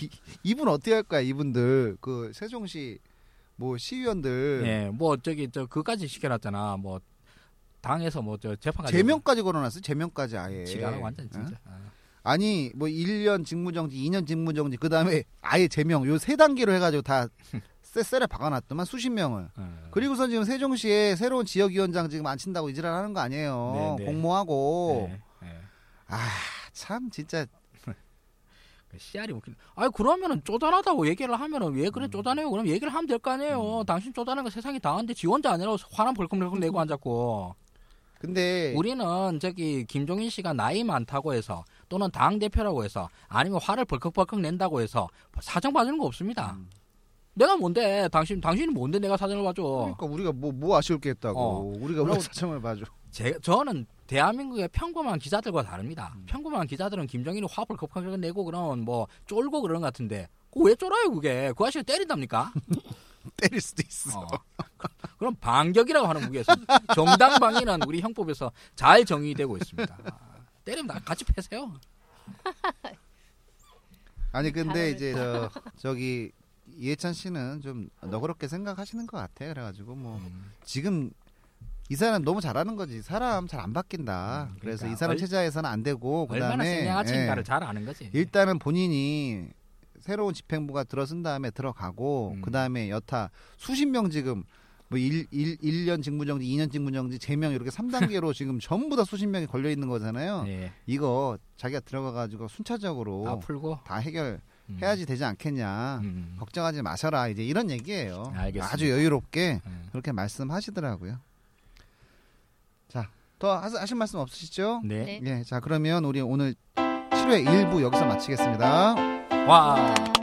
이, 이분 어떻게 할 거야 이분들 그 세종시 뭐 시의원들 예, 뭐 저기 저 그까지 시켜놨잖아. 뭐 당에서 뭐 저 재판까지 제명까지 걸어놨어요 제명까지 아예 지랄 완전 어? 진짜. 아. 아니 뭐 1년 직무정지 2년 직무정지 그 다음에 아예 제명 요 세 단계로 해가지고 다 쎄쎄를 박아놨더만 수십 명을 어. 그리고선 지금 세종시에 새로운 지역위원장 지금 안 친다고 이지랄 하는 거 아니에요 네, 네. 공모하고 네, 네. 아 참 진짜 그 씨알이 웃긴. 아니 그러면은 쪼잔하다고 얘기를 하면은 왜 음. 그래 쪼잔해요? 그럼 얘기를 하면 될 거 아니에요. 당신 쪼잔한 거 세상이 다 아는데 지 혼자 아니라고 화난 벌컥벌컥 내고 앉았고. 근데 우리는 저기 김종인 씨가 나이 많다고 해서 또는 당 대표라고 해서 아니면 화를 벌컥벌컥 낸다고 해서 사정 봐주는 거 없습니다. 음. 내가 뭔데? 당신 당신이 뭔데 내가 사정을 봐줘? 그러니까 우리가 뭐뭐 아쉬울 게 있다고 어. 우리가 왜 사정을 봐줘 제, 저는 대한민국의 평범한 기자들과 다릅니다. 음. 평범한 기자들은 김정일이 화를 컵하게 내고 그런 뭐 쫄고 그런 것 같은데 왜 쫄아요 그게? 그 아저씨를 때린답니까? 때릴 수도 있어 어. 그럼 반격이라고 하는 무게에서 정당방위는 우리 형법에서 잘 정의되고 있습니다. 아, 때리면 다 같이 패세요. 아니 근데. 이제 저 저기 이해찬 씨는 좀 너그럽게 생각하시는 것 같아 그래가지고 뭐 음. 지금 이 사람 너무 잘하는 거지 사람 잘 안 바뀐다 음, 그래서 그러니까 이 사람 얼- 체제에서는 안 되고 그다음에 예, 잘 아는 거지. 일단은 본인이 새로운 집행부가 들어선 다음에 들어가고 음. 그다음에 여타 수십 명 지금 뭐 1, 일 1년 직무정지 2년 직무정지 제명 이렇게 3단계로 지금 전부 다 수십 명이 걸려 있는 거잖아요 예. 이거 자기가 들어가 가지고 순차적으로 다 풀고 다 해결 음. 해야지 되지 않겠냐. 음. 걱정하지 마셔라. 이제 이런 얘기예요. 알겠습니다. 아주 여유롭게 음. 그렇게 말씀하시더라고요. 자, 더 하- 하실 말씀 없으시죠? 네. 네. 예. 자, 그러면 우리 오늘 7회 1부 여기서 마치겠습니다. 와. 아.